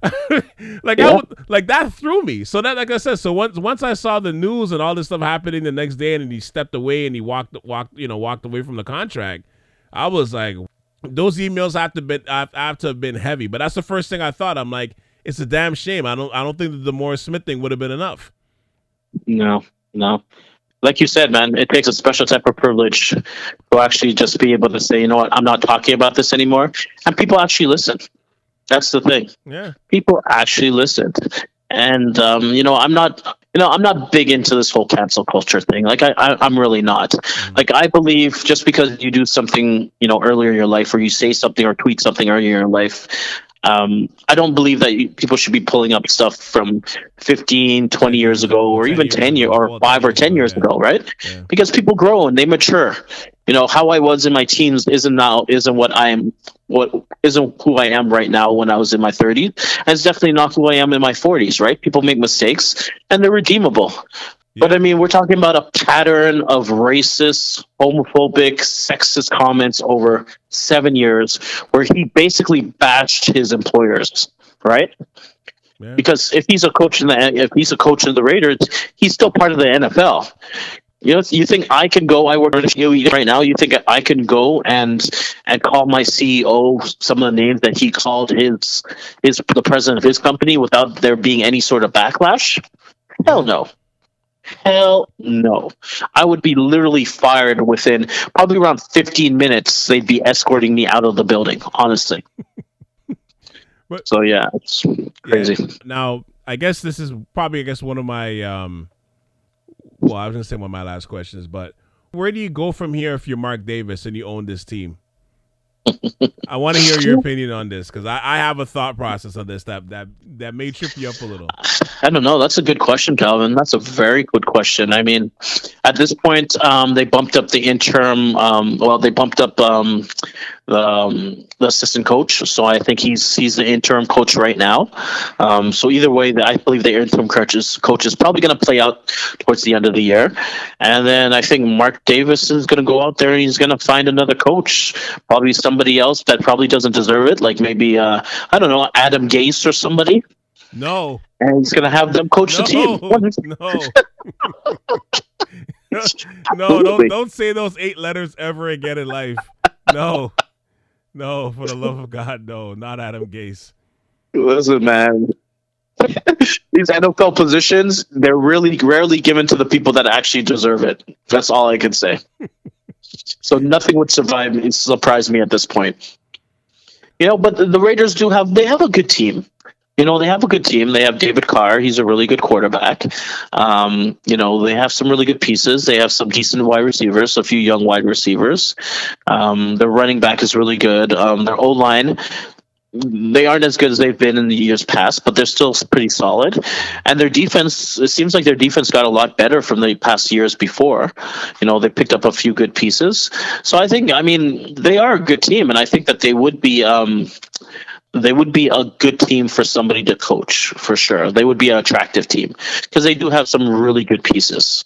[LAUGHS] like I would, like that threw me. So that like I said, so once once I saw the news and all this stuff happening the next day and he stepped away and he walked walked, you know, walked away from the contract, I was like those emails have to been have, have to have been heavy. But that's the first thing I thought. I'm like, it's a damn shame. I don't I don't think that the Morris Smith thing would have been enough. No, no like you said, man, it takes a special type of privilege to actually just be able to say, you know what, I'm not talking about this anymore. And people actually listen. That's the thing. Yeah. People actually listen. And um, you know, I'm not you know, I'm not big into this whole cancel culture thing. Like I, I am really not. Mm-hmm. Like I believe just because you do something, you know, earlier in your life or you say something or tweet something earlier in your life, um, I don't believe that people should be pulling up stuff from 15, 20 years ago, or even 10 years, or five or 10 years ago, right? Yeah. Because people grow and they mature. You know, how I was in my teens isn't now, isn't what I am, what isn't who I am right now when I was in my 30s. And it's definitely not who I am in my 40s, right? People make mistakes and they're redeemable. But I mean, we're talking about a pattern of racist, homophobic, sexist comments over seven years where he basically bashed his employers, right? Yeah. Because if he's a coach in the if he's a coach in the Raiders, he's still part of the NFL. You know, you think I can go? I work at a right now. You think I can go and and call my CEO some of the names that he called his his the president of his company without there being any sort of backlash? Hell no. Hell no. I would be literally fired within probably around 15 minutes. They'd be escorting me out of the building, honestly. [LAUGHS] but, so, yeah, it's crazy. Yeah. Now, I guess this is probably, I guess, one of my, um, well, I was going to say one of my last questions, but where do you go from here if you're Mark Davis and you own this team? I want to hear your [LAUGHS] opinion on this because I, I have a thought process on this that that that may trip you up a little. I don't know. That's a good question, Calvin. That's a very good question. I mean, at this point, um, they bumped up the interim. Um, well, they bumped up um, the, um, the assistant coach. So I think he's he's the interim coach right now. Um, so either way, I believe the interim coach is, coach is probably going to play out towards the end of the year. And then I think Mark Davis is going to go out there and he's going to find another coach, probably somebody else that probably doesn't deserve it, like maybe uh, I don't know Adam Gase or somebody. No. And he's going to have them coach no, the team. No. [LAUGHS] [LAUGHS] [LAUGHS] no, don't don't say those eight letters ever again in life. No. No, for the love of God, no, not Adam Gase. Listen, man. These NFL positions, they're really rarely given to the people that actually deserve it. That's all I can say. [LAUGHS] so nothing would survive me, surprise me at this point. You know, but the, the Raiders do have they have a good team. You know, they have a good team. They have David Carr. He's a really good quarterback. Um, you know, they have some really good pieces. They have some decent wide receivers, a few young wide receivers. Um, their running back is really good. Um, their O line, they aren't as good as they've been in the years past, but they're still pretty solid. And their defense, it seems like their defense got a lot better from the past years before. You know, they picked up a few good pieces. So I think, I mean, they are a good team, and I think that they would be. Um, they would be a good team for somebody to coach for sure. They would be an attractive team because they do have some really good pieces.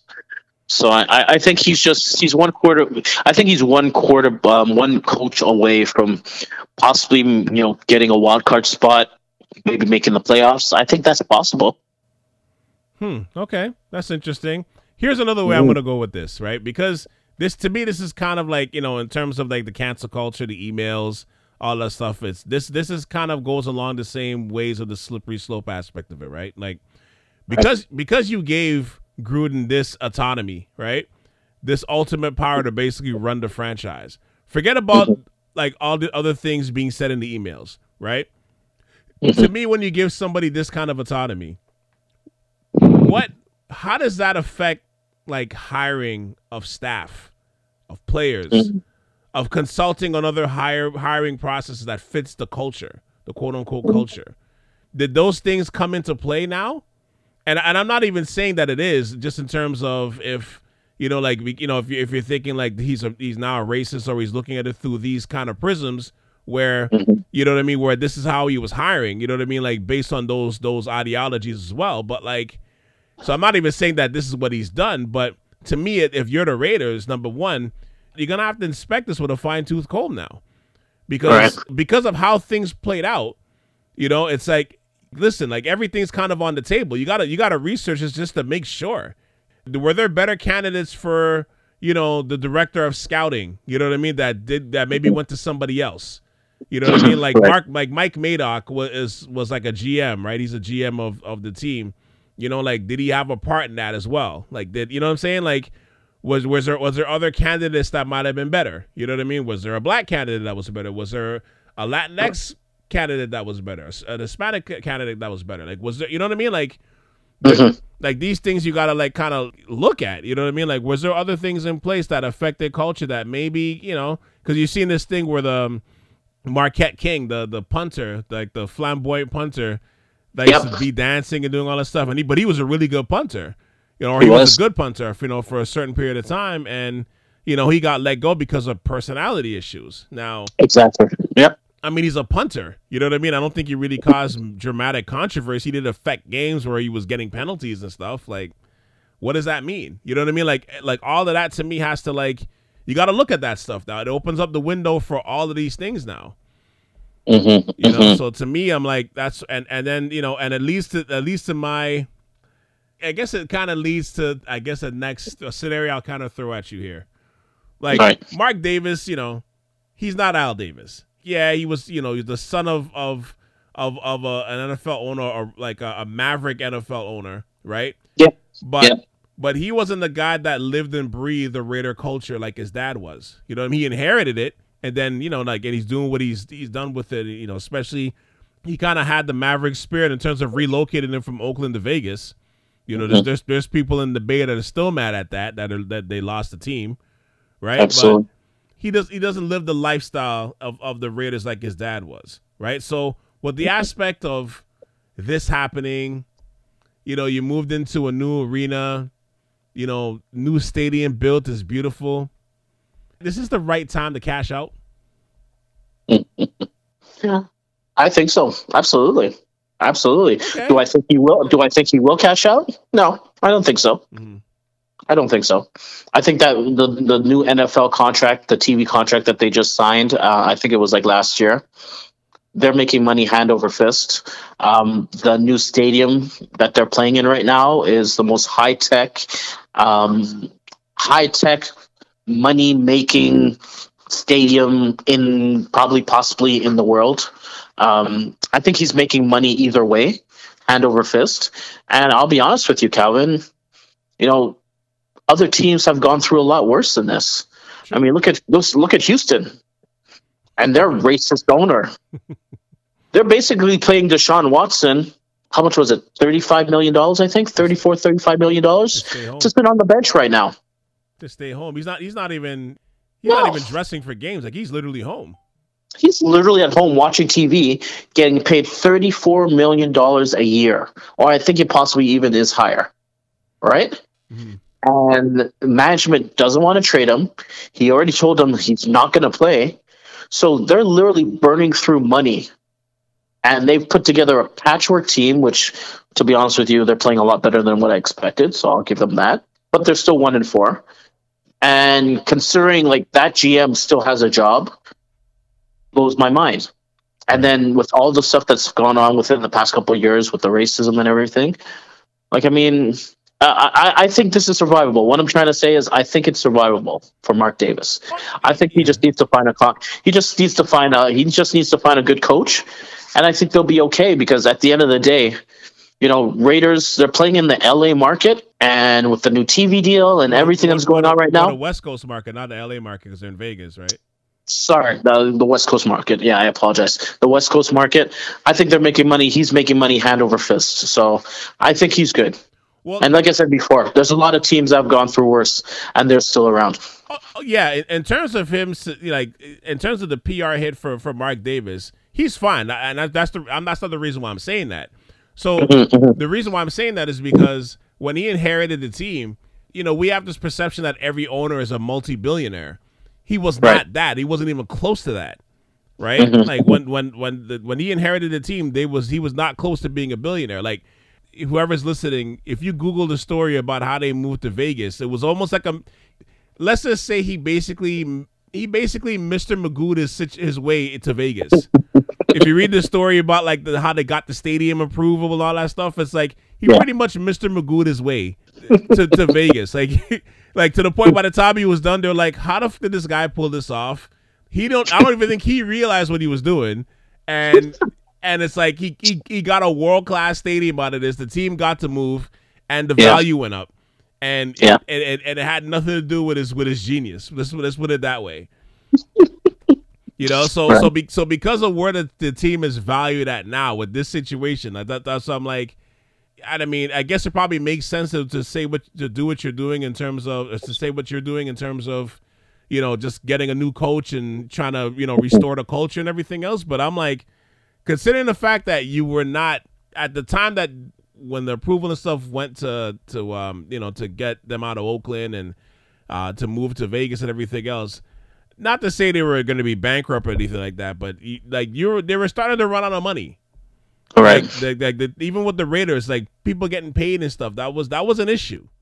So I, I think he's just he's one quarter. I think he's one quarter, um, one coach away from possibly you know getting a wild card spot, maybe making the playoffs. I think that's possible. Hmm. Okay, that's interesting. Here's another way mm. I'm going to go with this, right? Because this to me, this is kind of like you know in terms of like the cancel culture, the emails all that stuff. It's this this is kind of goes along the same ways of the slippery slope aspect of it, right? Like because because you gave Gruden this autonomy, right? This ultimate power to basically run the franchise. Forget about mm-hmm. like all the other things being said in the emails, right? Mm-hmm. To me, when you give somebody this kind of autonomy, what how does that affect like hiring of staff, of players? Of consulting on other hire, hiring processes that fits the culture, the quote unquote mm-hmm. culture. Did those things come into play now? And and I'm not even saying that it is just in terms of if you know like you know if you if you're thinking like he's a, he's now a racist or he's looking at it through these kind of prisms where mm-hmm. you know what I mean where this is how he was hiring, you know what I mean like based on those those ideologies as well, but like so I'm not even saying that this is what he's done, but to me if you're the Raiders, number 1, you're gonna have to inspect this with a fine tooth comb now, because right. because of how things played out. You know, it's like listen, like everything's kind of on the table. You gotta you gotta research this just to make sure. Were there better candidates for you know the director of scouting? You know what I mean? That did that maybe went to somebody else. You know what I mean? Like. Mark, like Mike Mayock was was like a GM, right? He's a GM of of the team. You know, like did he have a part in that as well? Like did you know what I'm saying? Like was was there was there other candidates that might have been better? You know what I mean? Was there a black candidate that was better? Was there a Latinx candidate that was better? A Hispanic candidate that was better? Like was there? You know what I mean? Like. Mm-hmm. Like these things you gotta like kind of look at, you know what I mean? Like, was there other things in place that affected culture that maybe you know? Because you've seen this thing where the um, Marquette King, the the punter, like the flamboyant punter, that yep. used to be dancing and doing all this stuff, and he but he was a really good punter you know, or he, he was. was. a good punter, you know, for a certain period of time, and you know he got let go because of personality issues. Now, exactly. Yep. I mean, he's a punter. You know what I mean? I don't think he really caused dramatic controversy. He did affect games where he was getting penalties and stuff. Like, what does that mean? You know what I mean? Like, like all of that to me has to like you got to look at that stuff now. It opens up the window for all of these things now. Mm-hmm, you know, mm-hmm. so to me, I'm like that's and and then you know, and at least at least in my I guess it kind of leads to I guess a next a scenario I'll kind of throw at you here. Like right. Mark Davis, you know, he's not Al Davis. Yeah, he was, you know, he's the son of of of of a, an NFL owner or like a, a Maverick NFL owner, right? Yeah. But yeah. but he wasn't the guy that lived and breathed the Raider culture like his dad was. You know, I mean? he inherited it, and then you know, like, and he's doing what he's he's done with it. You know, especially he kind of had the Maverick spirit in terms of relocating him from Oakland to Vegas you know, there's, mm-hmm. there's there's people in the Bay that are still mad at that that are that they lost the team, right? Absolutely. he does he doesn't live the lifestyle of, of the Raiders like his dad was, right? So with the mm-hmm. aspect of this happening, you know, you moved into a new arena, you know, new stadium built is beautiful. This is the right time to cash out. yeah, [LAUGHS] I think so. Absolutely, absolutely. Okay. Do I think he will? Do I think he will cash out? No, I don't think so. Mm-hmm. I don't think so. I think that the the new NFL contract, the TV contract that they just signed, uh, I think it was like last year. They're making money hand over fist. Um, the new stadium that they're playing in right now is the most high tech, um, high tech money making stadium in probably possibly in the world. Um, I think he's making money either way, hand over fist. And I'll be honest with you, Calvin. You know, other teams have gone through a lot worse than this. I mean, look at look at Houston and their racist owner. [LAUGHS] They're basically playing Deshaun Watson. How much was it? $35 million, I think? 34 $35 million? Just been on the bench right now. To stay home. He's not he's not even he's no. not even dressing for games. Like he's literally home. He's literally at home watching TV, getting paid $34 million a year. Or I think it possibly even is higher. Right? Mm-hmm and management doesn't want to trade him. He already told them he's not going to play. So they're literally burning through money. And they've put together a patchwork team, which, to be honest with you, they're playing a lot better than what I expected. So I'll give them that. But they're still one and four. And considering like that GM still has a job, blows my mind. And then with all the stuff that's gone on within the past couple years with the racism and everything, like I mean, I, I, think this is survivable. What I'm trying to say is, I think it's survivable for Mark Davis. I think he just needs to find a clock. he just needs to find a he just needs to find a good coach, and I think they'll be okay because at the end of the day, you know, Raiders they're playing in the LA market, and with the new TV deal and everything that's going on right now, the West Coast market, not the LA market, because they're in Vegas, right? Sorry, the, the West Coast market. Yeah, I apologize. The West Coast market. I think they're making money. He's making money hand over fist. So I think he's good. Well, and like I said before, there's a lot of teams that have gone through worse, and they're still around. Oh, oh yeah, in terms of him, like in terms of the PR hit for for Mark Davis, he's fine, and that's the I'm that's not the reason why I'm saying that. So mm-hmm, mm-hmm. the reason why I'm saying that is because when he inherited the team, you know, we have this perception that every owner is a multi-billionaire. He was right. not that. He wasn't even close to that. Right? Mm-hmm. Like when when when the, when he inherited the team, they was he was not close to being a billionaire. Like whoever's listening, if you Google the story about how they moved to Vegas, it was almost like a. Let's just say he basically he basically Mr. Magoo his his way to Vegas. if you read the story about like the, how they got the stadium approval and all that stuff, it's like he yeah. pretty much Mr. Magoo his way to, to Vegas. Like [LAUGHS] like to the point by the time he was done, they're like, how the f- did this guy pull this off? He don't. I don't even think he realized what he was doing, and and it's like he he, he got a world class stadium out of this. The team got to move, and the yeah. value went up, and yeah. it, it, and it had nothing to do with his with his genius. Let's let's put it that way. [LAUGHS] you know, so right. so be, so because of where the, the team is valued at now with this situation, like that, that's I'm like. I mean, I guess it probably makes sense to, to say what to do what you're doing in terms of uh, to say what you're doing in terms of, you know, just getting a new coach and trying to you know restore the culture and everything else. But I'm like, considering the fact that you were not at the time that when the approval and stuff went to to um you know to get them out of Oakland and uh to move to Vegas and everything else. Not to say they were going to be bankrupt or anything like that, but like you were, they were starting to run out of money. All right. Like, like, like even with the Raiders, like people getting paid and stuff, that was that was an issue. [LAUGHS]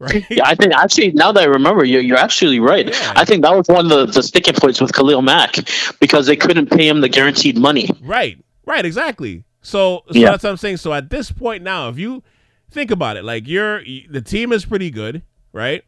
Right. Yeah, I think actually now that I remember, you're, you're actually right. Yeah. I think that was one of the, the sticking points with Khalil Mack because they couldn't pay him the guaranteed money. Right. Right, exactly. So, so yeah. that's what I'm saying. So at this point now, if you think about it, like you're the team is pretty good, right?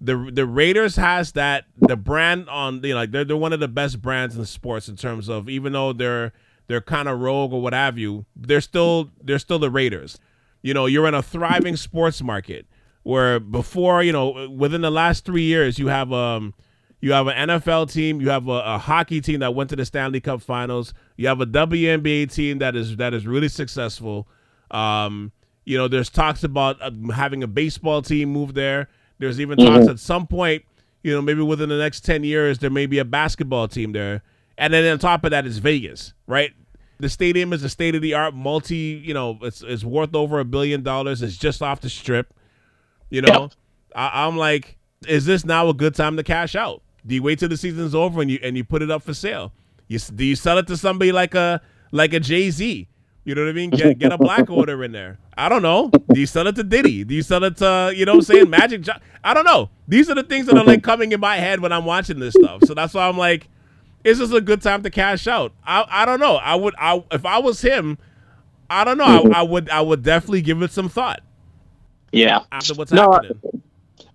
The the Raiders has that the brand on you know like they're they're one of the best brands in sports in terms of even though they're they're kind of rogue or what have you, they're still they're still the Raiders. You know, you're in a thriving sports market where before, you know, within the last three years, you have um you have an NFL team. You have a, a, hockey team that went to the Stanley Cup Finals. You have a WNBA team that is that is really successful. Um, you know, there's talks about uh, having a baseball team move there. There's even mm-hmm. talks at some point. you know, maybe within the next 10 years, there may be a basketball team there. And then on top of that is Vegas, right? The stadium is a state of the art multi, you know, it's, it's worth over a billion dollars. It's just off the strip. You know, yep. I, I'm like, is this now a good time to cash out? Do you wait till the season's over and you and you put it up for sale? You do you sell it to somebody like a like a Jay Z? You know what I mean? Get get a black [LAUGHS] order in there. I don't know. Do you sell it to Diddy? Do you sell it to you know what I'm saying Magic? Jo- I don't know. These are the things that are like coming in my head when I'm watching this stuff. So that's why I'm like, is this a good time to cash out? I I don't know. I would I if I was him, I don't know. I, I would I would definitely give it some thought. Yeah. After what's no, happening. I,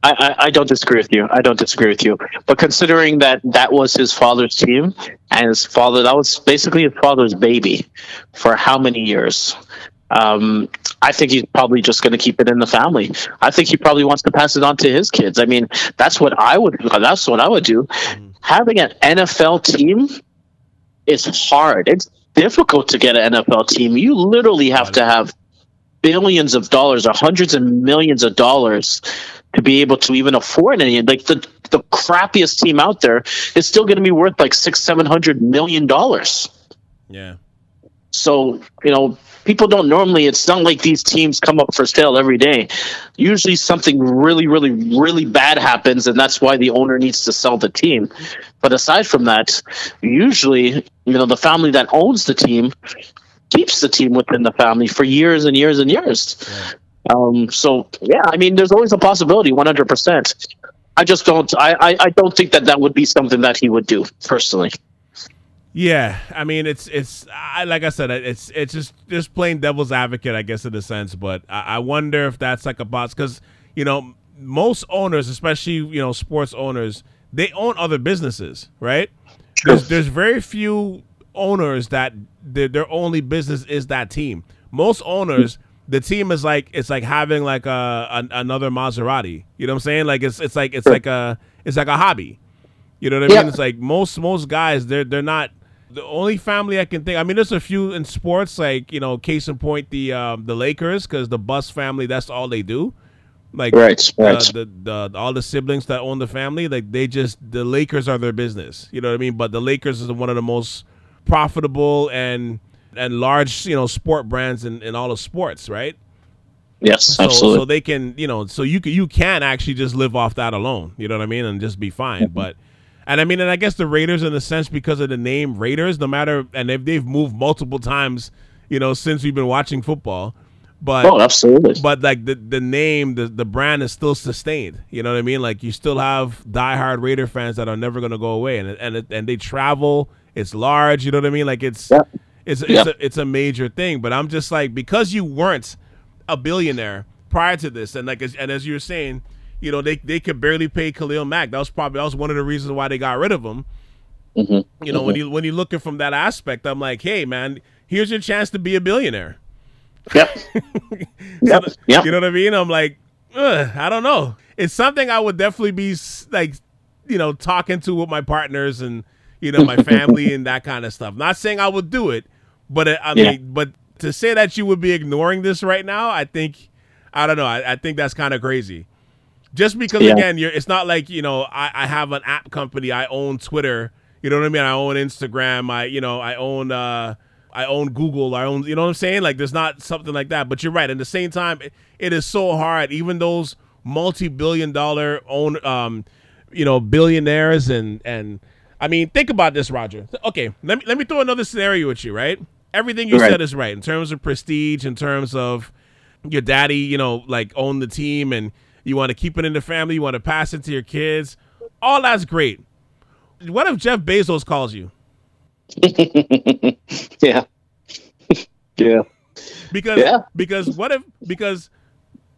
I, I, don't disagree with you. I don't disagree with you. But considering that that was his father's team and his father, that was basically his father's baby for how many years? Um, I think he's probably just going to keep it in the family. I think he probably wants to pass it on to his kids. I mean, that's what I would. That's what I would do. Mm-hmm. Having an NFL team is hard. It's difficult to get an NFL team. You literally have to have billions of dollars or hundreds of millions of dollars to be able to even afford any. Like the the crappiest team out there is still going to be worth like six, seven hundred million dollars. Yeah. So you know, people don't normally. It's not like these teams come up for sale every day. Usually, something really, really, really bad happens, and that's why the owner needs to sell the team. But aside from that, usually, you know, the family that owns the team keeps the team within the family for years and years and years. Yeah. Um, so yeah, I mean, there's always a possibility, 100. percent I just don't. I, I, I don't think that that would be something that he would do personally. Yeah, I mean, it's it's I, like I said, it's it's just just plain devil's advocate, I guess, in a sense. But I, I wonder if that's like a boss because you know most owners, especially you know sports owners, they own other businesses, right? There's there's very few owners that their, their only business is that team. Most owners the team is like it's like having like a, a, another Maserati. You know what I'm saying? Like it's it's like it's like a it's like a hobby. You know what I mean? It's like most most guys they're they're not the only family I can think. I mean, there's a few in sports like you know, case in point the um, the Lakers because the Buss family that's all they do. Like right, right. The, the, the all the siblings that own the family, like they just the Lakers are their business. You know what I mean? But the Lakers is one of the most profitable and and large, you know, sport brands in, in all of sports, right? Yes, so, absolutely. So they can, you know, so you can you can actually just live off that alone. You know what I mean, and just be fine. Mm-hmm. But and I mean, and I guess the Raiders, in a sense, because of the name Raiders, no matter, and if they've moved multiple times, you know, since we've been watching football. But oh, absolutely. But like the the name, the the brand is still sustained. You know what I mean? Like you still have diehard Raider fans that are never going to go away, and and and they travel. It's large. You know what I mean? Like it's. It's it's, a, it's a major thing. But I'm just like because you weren't a billionaire prior to this, and like and as you were saying, you know they they could barely pay Khalil Mack. That was probably that was one of the reasons why they got rid of him. Mm-hmm. You know mm-hmm. when you when you're looking from that aspect, I'm like, hey man, here's your chance to be a billionaire. Yep. [LAUGHS] yep. So, yep. You know what I mean? I'm like, I don't know. It's something I would definitely be like, you know, talking to with my partners and you know my [LAUGHS] family and that kind of stuff. Not saying I would do it, but uh, I mean, yeah. but to say that you would be ignoring this right now, I think, I don't know. I, I think that's kind of crazy. Just because, yeah. again, you're, it's not like you know I, I have an app company. I own Twitter. You know what I mean? I own Instagram. I you know I own uh I own Google. I own you know what I'm saying? Like there's not something like that. But you're right. At the same time, it, it is so hard. Even those multi-billion dollar own um you know billionaires and and I mean think about this, Roger. Okay, let me let me throw another scenario at you. Right? Everything you right. said is right in terms of prestige, in terms of your daddy, you know, like own the team and you want to keep it in the family, you want to pass it to your kids. All that's great. What if Jeff Bezos calls you? [LAUGHS] yeah. [LAUGHS] yeah. Because yeah. because what if because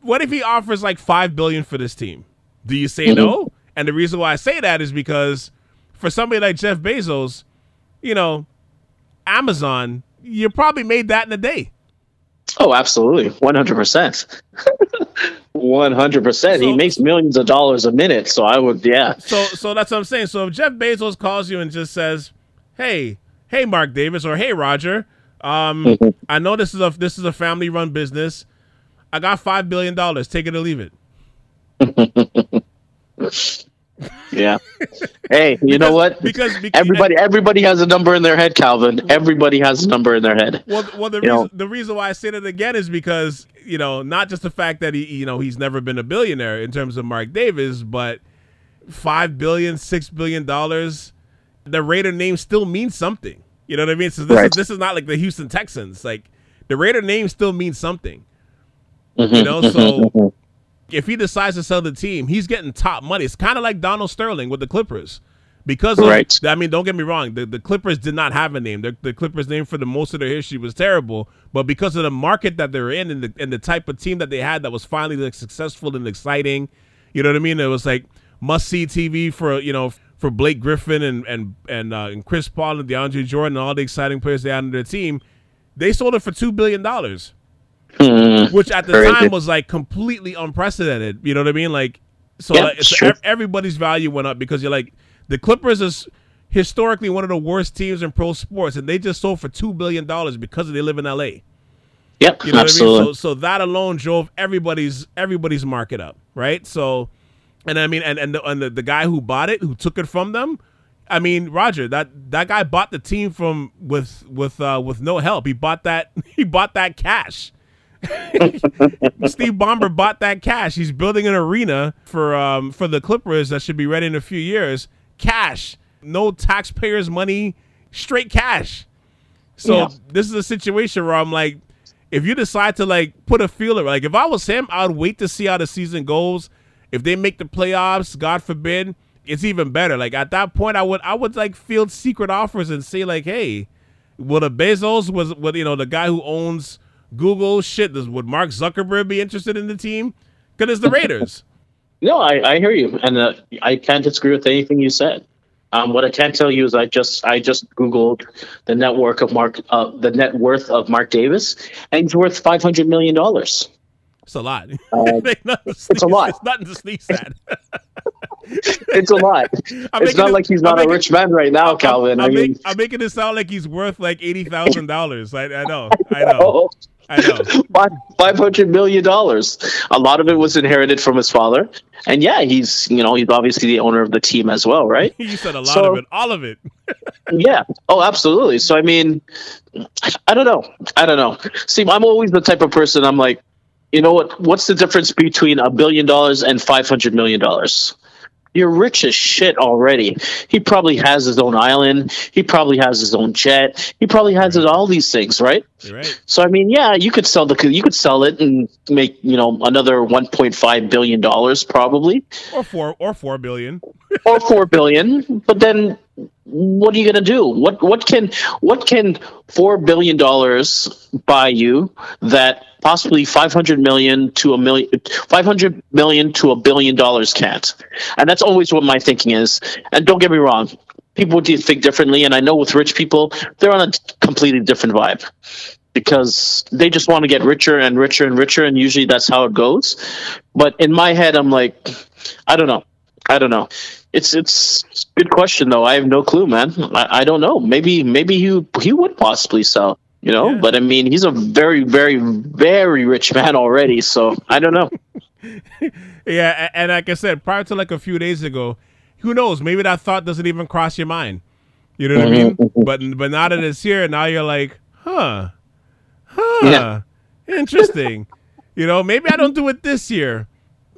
what if he offers like 5 billion for this team? Do you say mm-hmm. no? And the reason why I say that is because for somebody like Jeff Bezos, you know, Amazon you probably made that in a day. Oh, absolutely, one hundred percent, [LAUGHS] one hundred percent. He makes millions of dollars a minute, so I would, yeah. So, so that's what I'm saying. So if Jeff Bezos calls you and just says, "Hey, hey, Mark Davis," or "Hey, Roger," um, mm-hmm. I know this is a this is a family run business. I got five billion dollars. Take it or leave it. [LAUGHS] yeah. [LAUGHS] Hey, you know what? Because, because everybody everybody has a number in their head, Calvin. Everybody has a number in their head. Well, well, the You reason know- the reason why I say that again is because you know not just the fact that he you know he's never been a billionaire in terms of Mark Davis, but five billion, six billion dollars, the Raider name still means something. You know what I mean? So this Right. is this is not like the Houston Texans. Like the Raider name still means something. Mhm, You know, mhm, so mhm. If he decides to sell the team, he's getting top money. It's kind of like Donald Sterling with the Clippers. Because of, Right. I mean, don't get me wrong, the, the Clippers did not have a name. The, the Clippers' name for the most of their history was terrible, but because of the market that they were in and the, and the type of team that they had that was finally like successful and exciting, you know what I mean? It was like must see TV for you know for Blake Griffin and and and, uh, and Chris Paul and DeAndre Jordan and all the exciting players they had on their team. They sold it for two billion dollars Mhm. which at the Crazy. time was like completely unprecedented. You know what I mean? Like, so, Yeah, like, so everybody's value went up because you're like the Clippers is historically one of the worst teams in pro sports, and they just sold for two billion dollars because they live in L.A. Yep, You know absolutely. I mean? So, so that alone drove everybody's everybody's market up, right? So, and I mean, and and the, and the, the guy who bought it, who took it from them. I mean, Roger, that that guy bought the team from with with uh, with no help. He bought that [LAUGHS] he bought that cash. [LAUGHS] Steve Ballmer bought that cash. He's building an arena for um, for the Clippers that should be ready in a few years. Cash, no taxpayers' money, straight cash. So Yeah. this is a situation where I'm like, if you decide to like put a feeler, like if I was him, I'd wait to see how the season goes. If they make the playoffs, God forbid, it's even better. Like at that point, I would I would like field secret offers and say like, hey, would a Bezos was would you know the guy who owns Google shit? Would Mark Zuckerberg be interested in the team? Because it's the Raiders. [LAUGHS] No, I, I hear you, and uh, I can't disagree with anything you said. Um, what I can tell you is I just I just googled the network of Mark uh, the net worth of Mark Davis, and he's worth five hundred million dollars. It's a lot. [LAUGHS] Uh, [LAUGHS] it's a lot. It's nothing to sneeze at. It's a lot. I'm it's not it- like he's I'm not a rich man right now, I'm- Calvin. I'm, I mean, make- I'm making it sound like he's worth like eighty thousand dollars. I, I know, I know, I know. [LAUGHS] five hundred million dollars. A lot of it was inherited from his father, and yeah, he's you know he's obviously the owner of the team as well, right? [LAUGHS] You said a lot So- of it, all of it. [LAUGHS] Yeah. Oh, absolutely. So I mean, I don't know. I don't know. See, I'm always the type of person. I'm like, you know what? What's the difference between a billion dollars and five hundred million dollars? You're rich as shit already. He probably has his own island. He probably has his own jet. He probably has all these things, right? Right. So I mean, yeah, you could sell the you could sell it and make you know another 1.5 billion dollars probably, Or four, or four billion. [LAUGHS] or four billion. But then, what are you gonna do? What what can what can four billion dollars buy you that possibly 500 million to a million 500 million to a billion dollars can't? And that's always what my thinking is. And don't get me wrong. People do think differently, and I know with rich people, they're on a completely different vibe because they just want to get richer and richer and richer, and usually that's how it goes. But in my head, I'm like, I don't know, I don't know. It's it's a good question though. I have no clue, man. I, I don't know. Maybe maybe he he would possibly sell, you know. Yeah. But I mean, he's a very very very rich man already, so I don't know. [LAUGHS] Yeah, and like I said, prior to like a few days ago, who knows? Maybe that thought doesn't even cross your mind. You know what I mean? Mm-hmm, mm-hmm. But but now that it's here, now you're like, huh, huh, Yeah. interesting. you know, maybe I don't do it this year.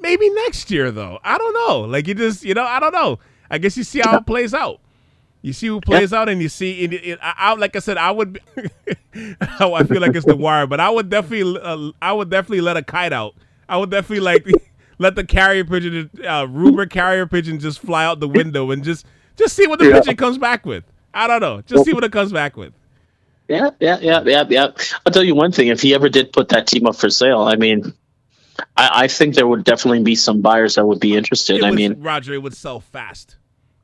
Maybe next year though. I don't know. Like you just, you know, I don't know. I guess you see how it plays out. You see who plays out, and you see. It, it, I, I- like I said, I would. [LAUGHS] I feel like it's the wire, but I would definitely. Uh, I would definitely let a kite out. I would definitely like [LAUGHS] let the carrier pigeon, uh, Ruber carrier pigeon, just fly out the window and just just see what the Yeah. pigeon comes back with. I don't know. Just see what it comes back with. Yeah, yeah, yeah, yeah, yeah. I'll tell you one thing: if he ever did put that team up for sale, I mean, I, I think there would definitely be some buyers that would be interested. It I mean, Roger, it would sell fast.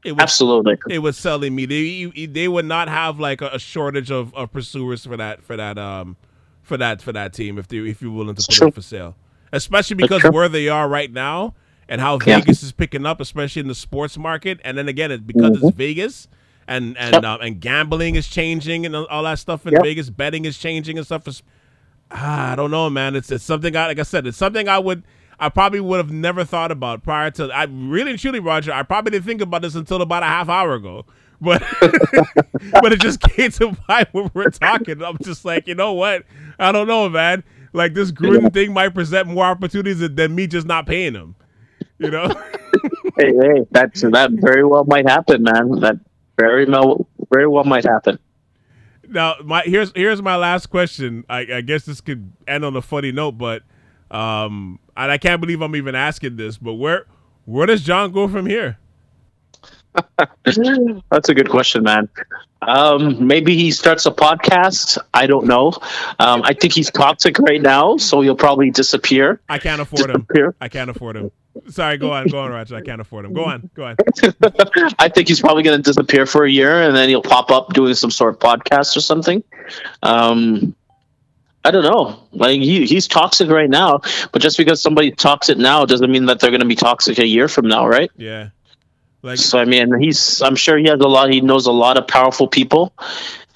It would absolutely. it would sell immediately. They, they would not have like a, shortage of, of pursuers for that for that um for that for that team if they if you're willing to put it for sale. Especially because where they are right now and how Yeah. Vegas is picking up, especially in the sports market. And then again, it's because Mm-hmm. it's Vegas and and Yep. uh, and gambling is changing and all that stuff in Yep. Vegas. Betting is changing and stuff. Ah, I don't know, man. It's it's something I like I said. It's something I would. I probably would have never thought about prior to. I really truly, Roger. I probably didn't think about this until about a half hour ago. But [LAUGHS] but it just came to [LAUGHS] mind when we are talking. I'm just like, you know what? I don't know, man. Like this Gruden thing might present more opportunities than me just not paying them. You know. hey, hey, that's that very well might happen, man. That very well, very well might happen. Now, my here's here's my last question. I, I guess this could end on a funny note, but um, and I can't believe I'm even asking this, but where where does Jon go from here? [LAUGHS] That's a good question, man. Um, maybe he starts a podcast. I don't know. Um, I think he's toxic right now, so he'll probably disappear. I can't afford disappear. him. I can't afford him. Sorry, go on, go on, Raj. I can't afford him. Go on, go on. [LAUGHS] I think he's probably going to disappear for a year, and then he'll pop up doing some sort of podcast or something. Um, I don't know. Like he, he's toxic right now, but just because somebody toxic now doesn't mean that they're going to be toxic a year from now, right? Yeah. Like, so I mean, he's. I'm sure he has a lot. He knows a lot of powerful people,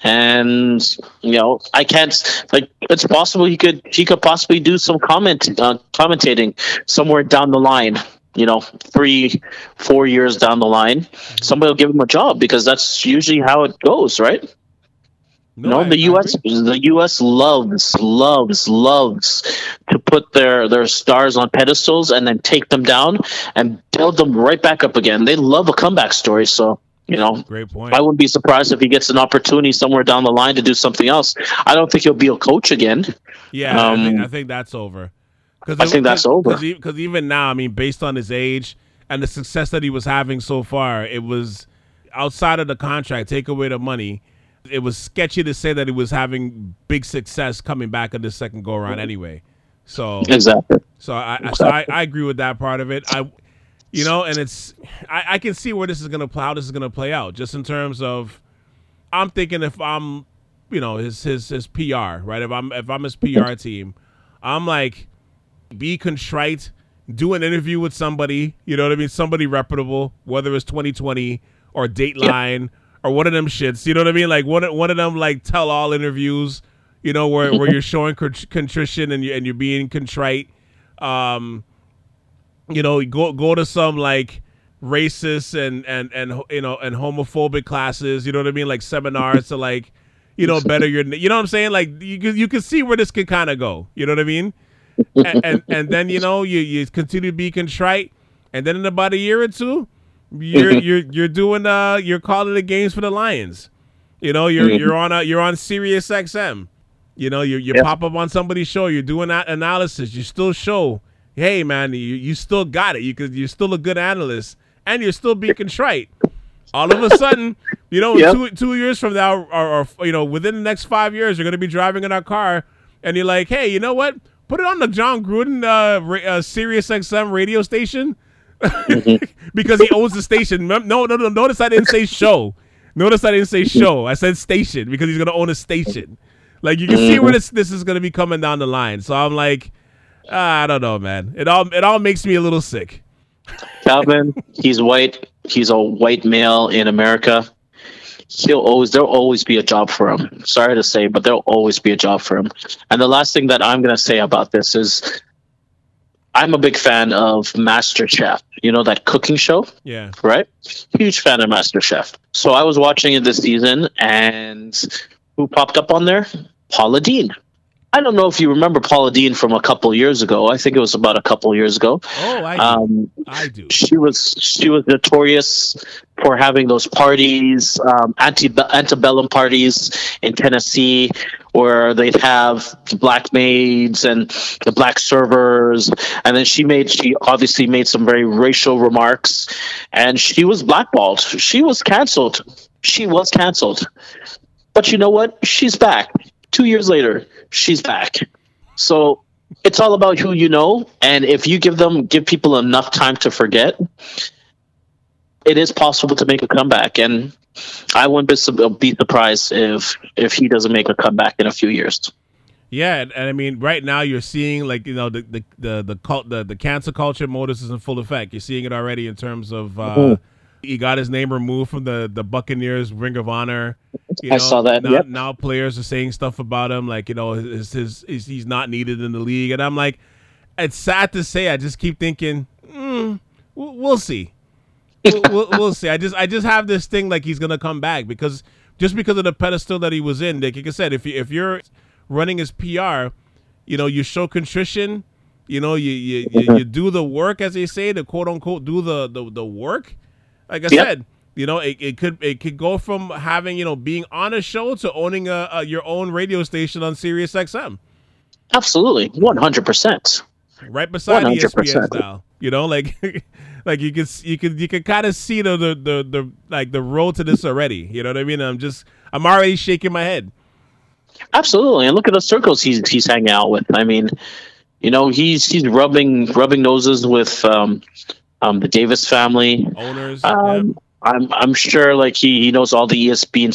and you know, I can't. Like, it's possible he could. He could possibly do some comment, uh, commentating somewhere down the line. You know, three, four years down the line, somebody will give him a job because that's usually how it goes, right? No, no the U.S. the U.S. loves, loves, loves to put their their stars on pedestals and then take them down and build them right back up again. They love a comeback story. So you know, great point. I wouldn't be surprised if he gets an opportunity somewhere down the line to do something else. I don't think he'll be a coach again. Yeah, um, I, think, I, think, that's over. I think that's over. Because even now, I mean, based on his age and the success that he was having so far, it was outside of the contract, take away the money it was sketchy to say that he was having big success coming back in the second go around mm-hmm. anyway. So exactly. So I exactly. so I, I agree with that part of it. I you know, and it's I, I can see where this is gonna play how this is gonna play out, just in terms of I'm thinking if I'm you know, his his his PR, right? If I'm if I'm his PR mm-hmm. team, I'm like be contrite, do an interview with somebody, you know what I mean? Somebody reputable, whether it's 20/20 or Dateline or one of them shits. You know what I mean? Like one one of them like tell all interviews. You know where, where you're showing contrition and you and you're being contrite. Um, you know, go go to some like racist and and and you know and homophobic classes. You know what I mean? Like seminars to like you know better your. You know what I'm saying? Like you you can see where this could kind of go. You know what I mean? and, and and then you know you you continue to be contrite, and then in about a year or two you're mm-hmm. you're you're doing uh you're calling the games for the Lions. You know, you're mm-hmm. you're on a you're on Sirius XM. You know, you you yep. pop up on somebody's show, you're doing that analysis, you still show, hey man, you, you still got it. You could you're still a good analyst and you're still being contrite. All of a sudden, you know, yep. two two years from now, or, or you know, within the next five years, you're gonna be driving in our car, and you're like, hey, you know what? Put it on the Jon Gruden uh, uh, Sirius XM radio station [LAUGHS] because he owns the station. No, no, no. Notice I didn't say show. Notice I didn't say show. I said station because he's gonna own a station. Like you can see where this this is gonna be coming down the line. So I'm like, ah, I don't know, man. It all it all makes me a little sick. Calvin, he's white. He's a white male in America. He'll always there'll always be a job for him. Sorry to say, but there'll always be a job for him. And the last thing that I'm gonna say about this is I'm a big fan of Master Chef. You know that cooking show? Yeah. Right? Huge fan of Master Chef. So I was watching it this season and who popped up on there? Paula Deen. I don't know if you remember Paula Deen from a couple years ago. I think it was about a couple years ago. Oh, I do. Um, I do. She was she was notorious for having those parties, um, anti antebellum parties in Tennessee, where they'd have the black maids and the black servers, and then she made she obviously made some very racial remarks, and she was blackballed. She was canceled. She was canceled. But you know what? She's back two years later, she's back. So it's all about who you know, and if you give them give people enough time to forget, it is possible to make a comeback. And I wouldn't be, surprised if if he doesn't make a comeback in a few years. Yeah, and, and, I mean, right now you're seeing like you know the the the the cult the, the cancel culture modus is in full effect. You're seeing it already in terms of uh, mm-hmm. he got his name removed from the the Buccaneers Ring of Honor. You know, I saw that. Now, yep. now, players are saying stuff about him, like you know, his, his, his, he's not needed in the league, and I'm like, it's sad to say. I just keep thinking, mm, we'll, see. [LAUGHS] we'll, we'll, we'll, see. I just I just have this thing like he's gonna come back because just because of the pedestal that he was in. Like, like I said, if you if you're running his PR, you know, you show contrition. You know, you you, you, you do the work as they say, the quote unquote do the the, the work. Like I yep. said, you know, it, it could it could go from having you know being on a show to owning a, a your own radio station on Sirius XM. Absolutely, one hundred percent. Right beside 100%. ESPN style. You know, like [LAUGHS] like you can you can you can kind of see the, the the the like the road to this already. You know what I mean? I'm just I'm already shaking my head. Absolutely, and look at the circles he's he's hanging out with. I mean, you know, he's he's rubbing rubbing noses with um, um, the Davis family owners. Um. I'm I'm sure like he, he knows all the ESPN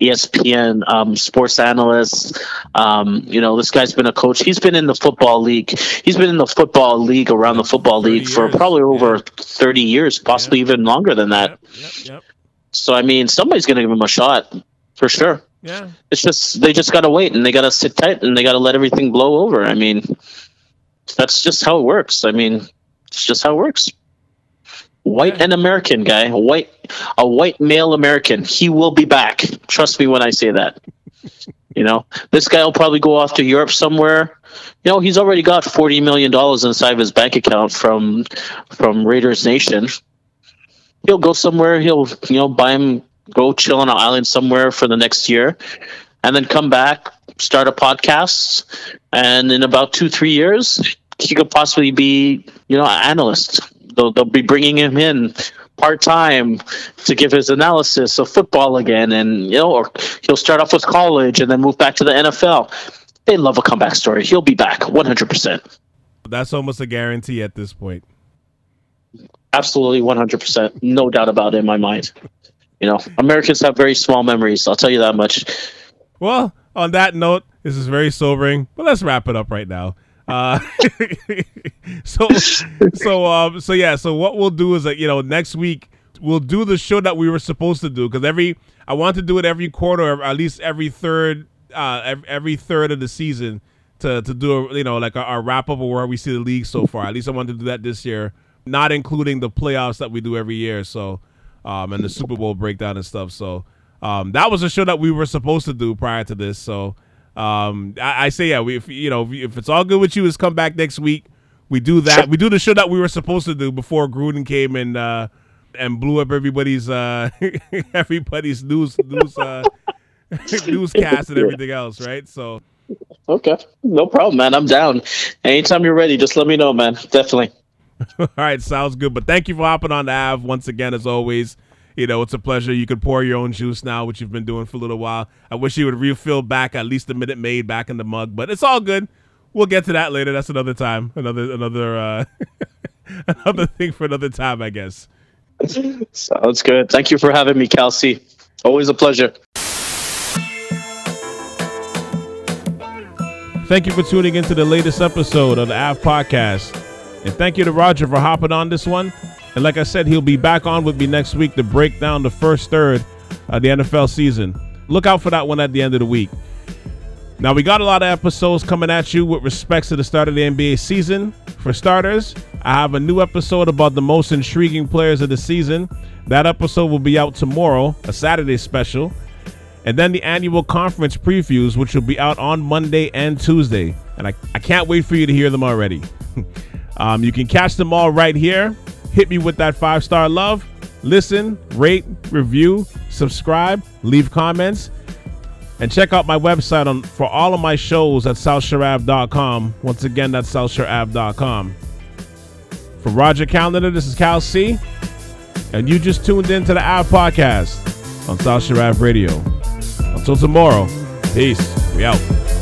ESPN um, sports analysts. Um, you know, this guy's been a coach. He's been in the football league. He's been in the football league around the football league years. for probably over yeah. thirty years, possibly even longer than that. Yep, yep, so I mean, somebody's going to give him a shot for sure. Yeah, it's just they just got to wait and they got to sit tight and they got to let everything blow over. I mean, that's just how it works. I mean, it's just how it works white and American guy, a white a white male American. He will be back. Trust me when I say that. You know, this guy will probably go off to Europe somewhere. You know, he's already got forty million dollars inside of his bank account from from Raiders Nation. He'll go somewhere. He'll you know buy him go chill on an island somewhere for the next year, and then come back, start a podcast, and in about two three years, he could possibly be you know an analyst they'll, they'll be bringing him in part time to give his analysis of football again, and you know, or he'll start off with college and then move back to the NFL. They love a comeback story. He'll be back, one hundred percent. That's almost a guarantee at this point. Absolutely, one hundred percent, no doubt about it in my mind. You know, Americans have very small memories. I'll tell you that much. Well, on that note, this is very sobering, but let's wrap it up right now. Uh, [LAUGHS] so so um so yeah. So what we'll do is that you know next week we'll do the show that we were supposed to do because every I want to do it every quarter, or at least every third uh every, third of the season to to do a, you know like a wrap up of where we see the league so far. At least I want to do that this year, not including the playoffs that we do every year. So um and the Super Bowl breakdown and stuff. So um that was a show that we were supposed to do prior to this. So um, I, I, say yeah. We, if, you know, if, if, it's all good with you, is come back next week. We do that. We do the show that we were supposed to do before Gruden came and uh, and blew up everybody's uh, [LAUGHS] everybody's news news uh, [LAUGHS] newscast and everything else. Right. So. Okay, no problem, man. I'm down. Anytime you're ready, just let me know, man. Definitely. [LAUGHS] All right, sounds good. But thank you for hopping on the Av once again, as always you know, it's a pleasure. You can pour your own juice now, which you've been doing for a little while. I wish you would refill back at least a Minute Maid back in the mug, but it's all good. We'll get to that later. That's another time. Another another uh [LAUGHS] another thing for another time, I guess. Sounds good. Thank you for having me, Kelsey. Always a pleasure. Thank you for tuning into the latest episode of the Av Podcast. And thank you to Roger for hopping on this one. And like I said, he'll be back on with me next week to break down the first third of the NFL season. Look out for that one at the end of the week. Now, we got a lot of episodes coming at you with respects to the start of the NBA season. For starters, I have a new episode about the most intriguing players of the season. That episode will be out tomorrow, a Saturday special. And then the annual conference previews, which will be out on Monday and Tuesday. And I, I can't wait for you to hear them already. [LAUGHS] um, you can catch them all right here hit me with that five star love. Listen, rate, review, subscribe, leave comments, and check out my website on for all of my shows at southshoreav.com. Once again, that's southshoreav.com. For Roger Calendar, this is Cal C, and you just tuned in to the Av Podcast on South Radio. Until tomorrow, peace. We out.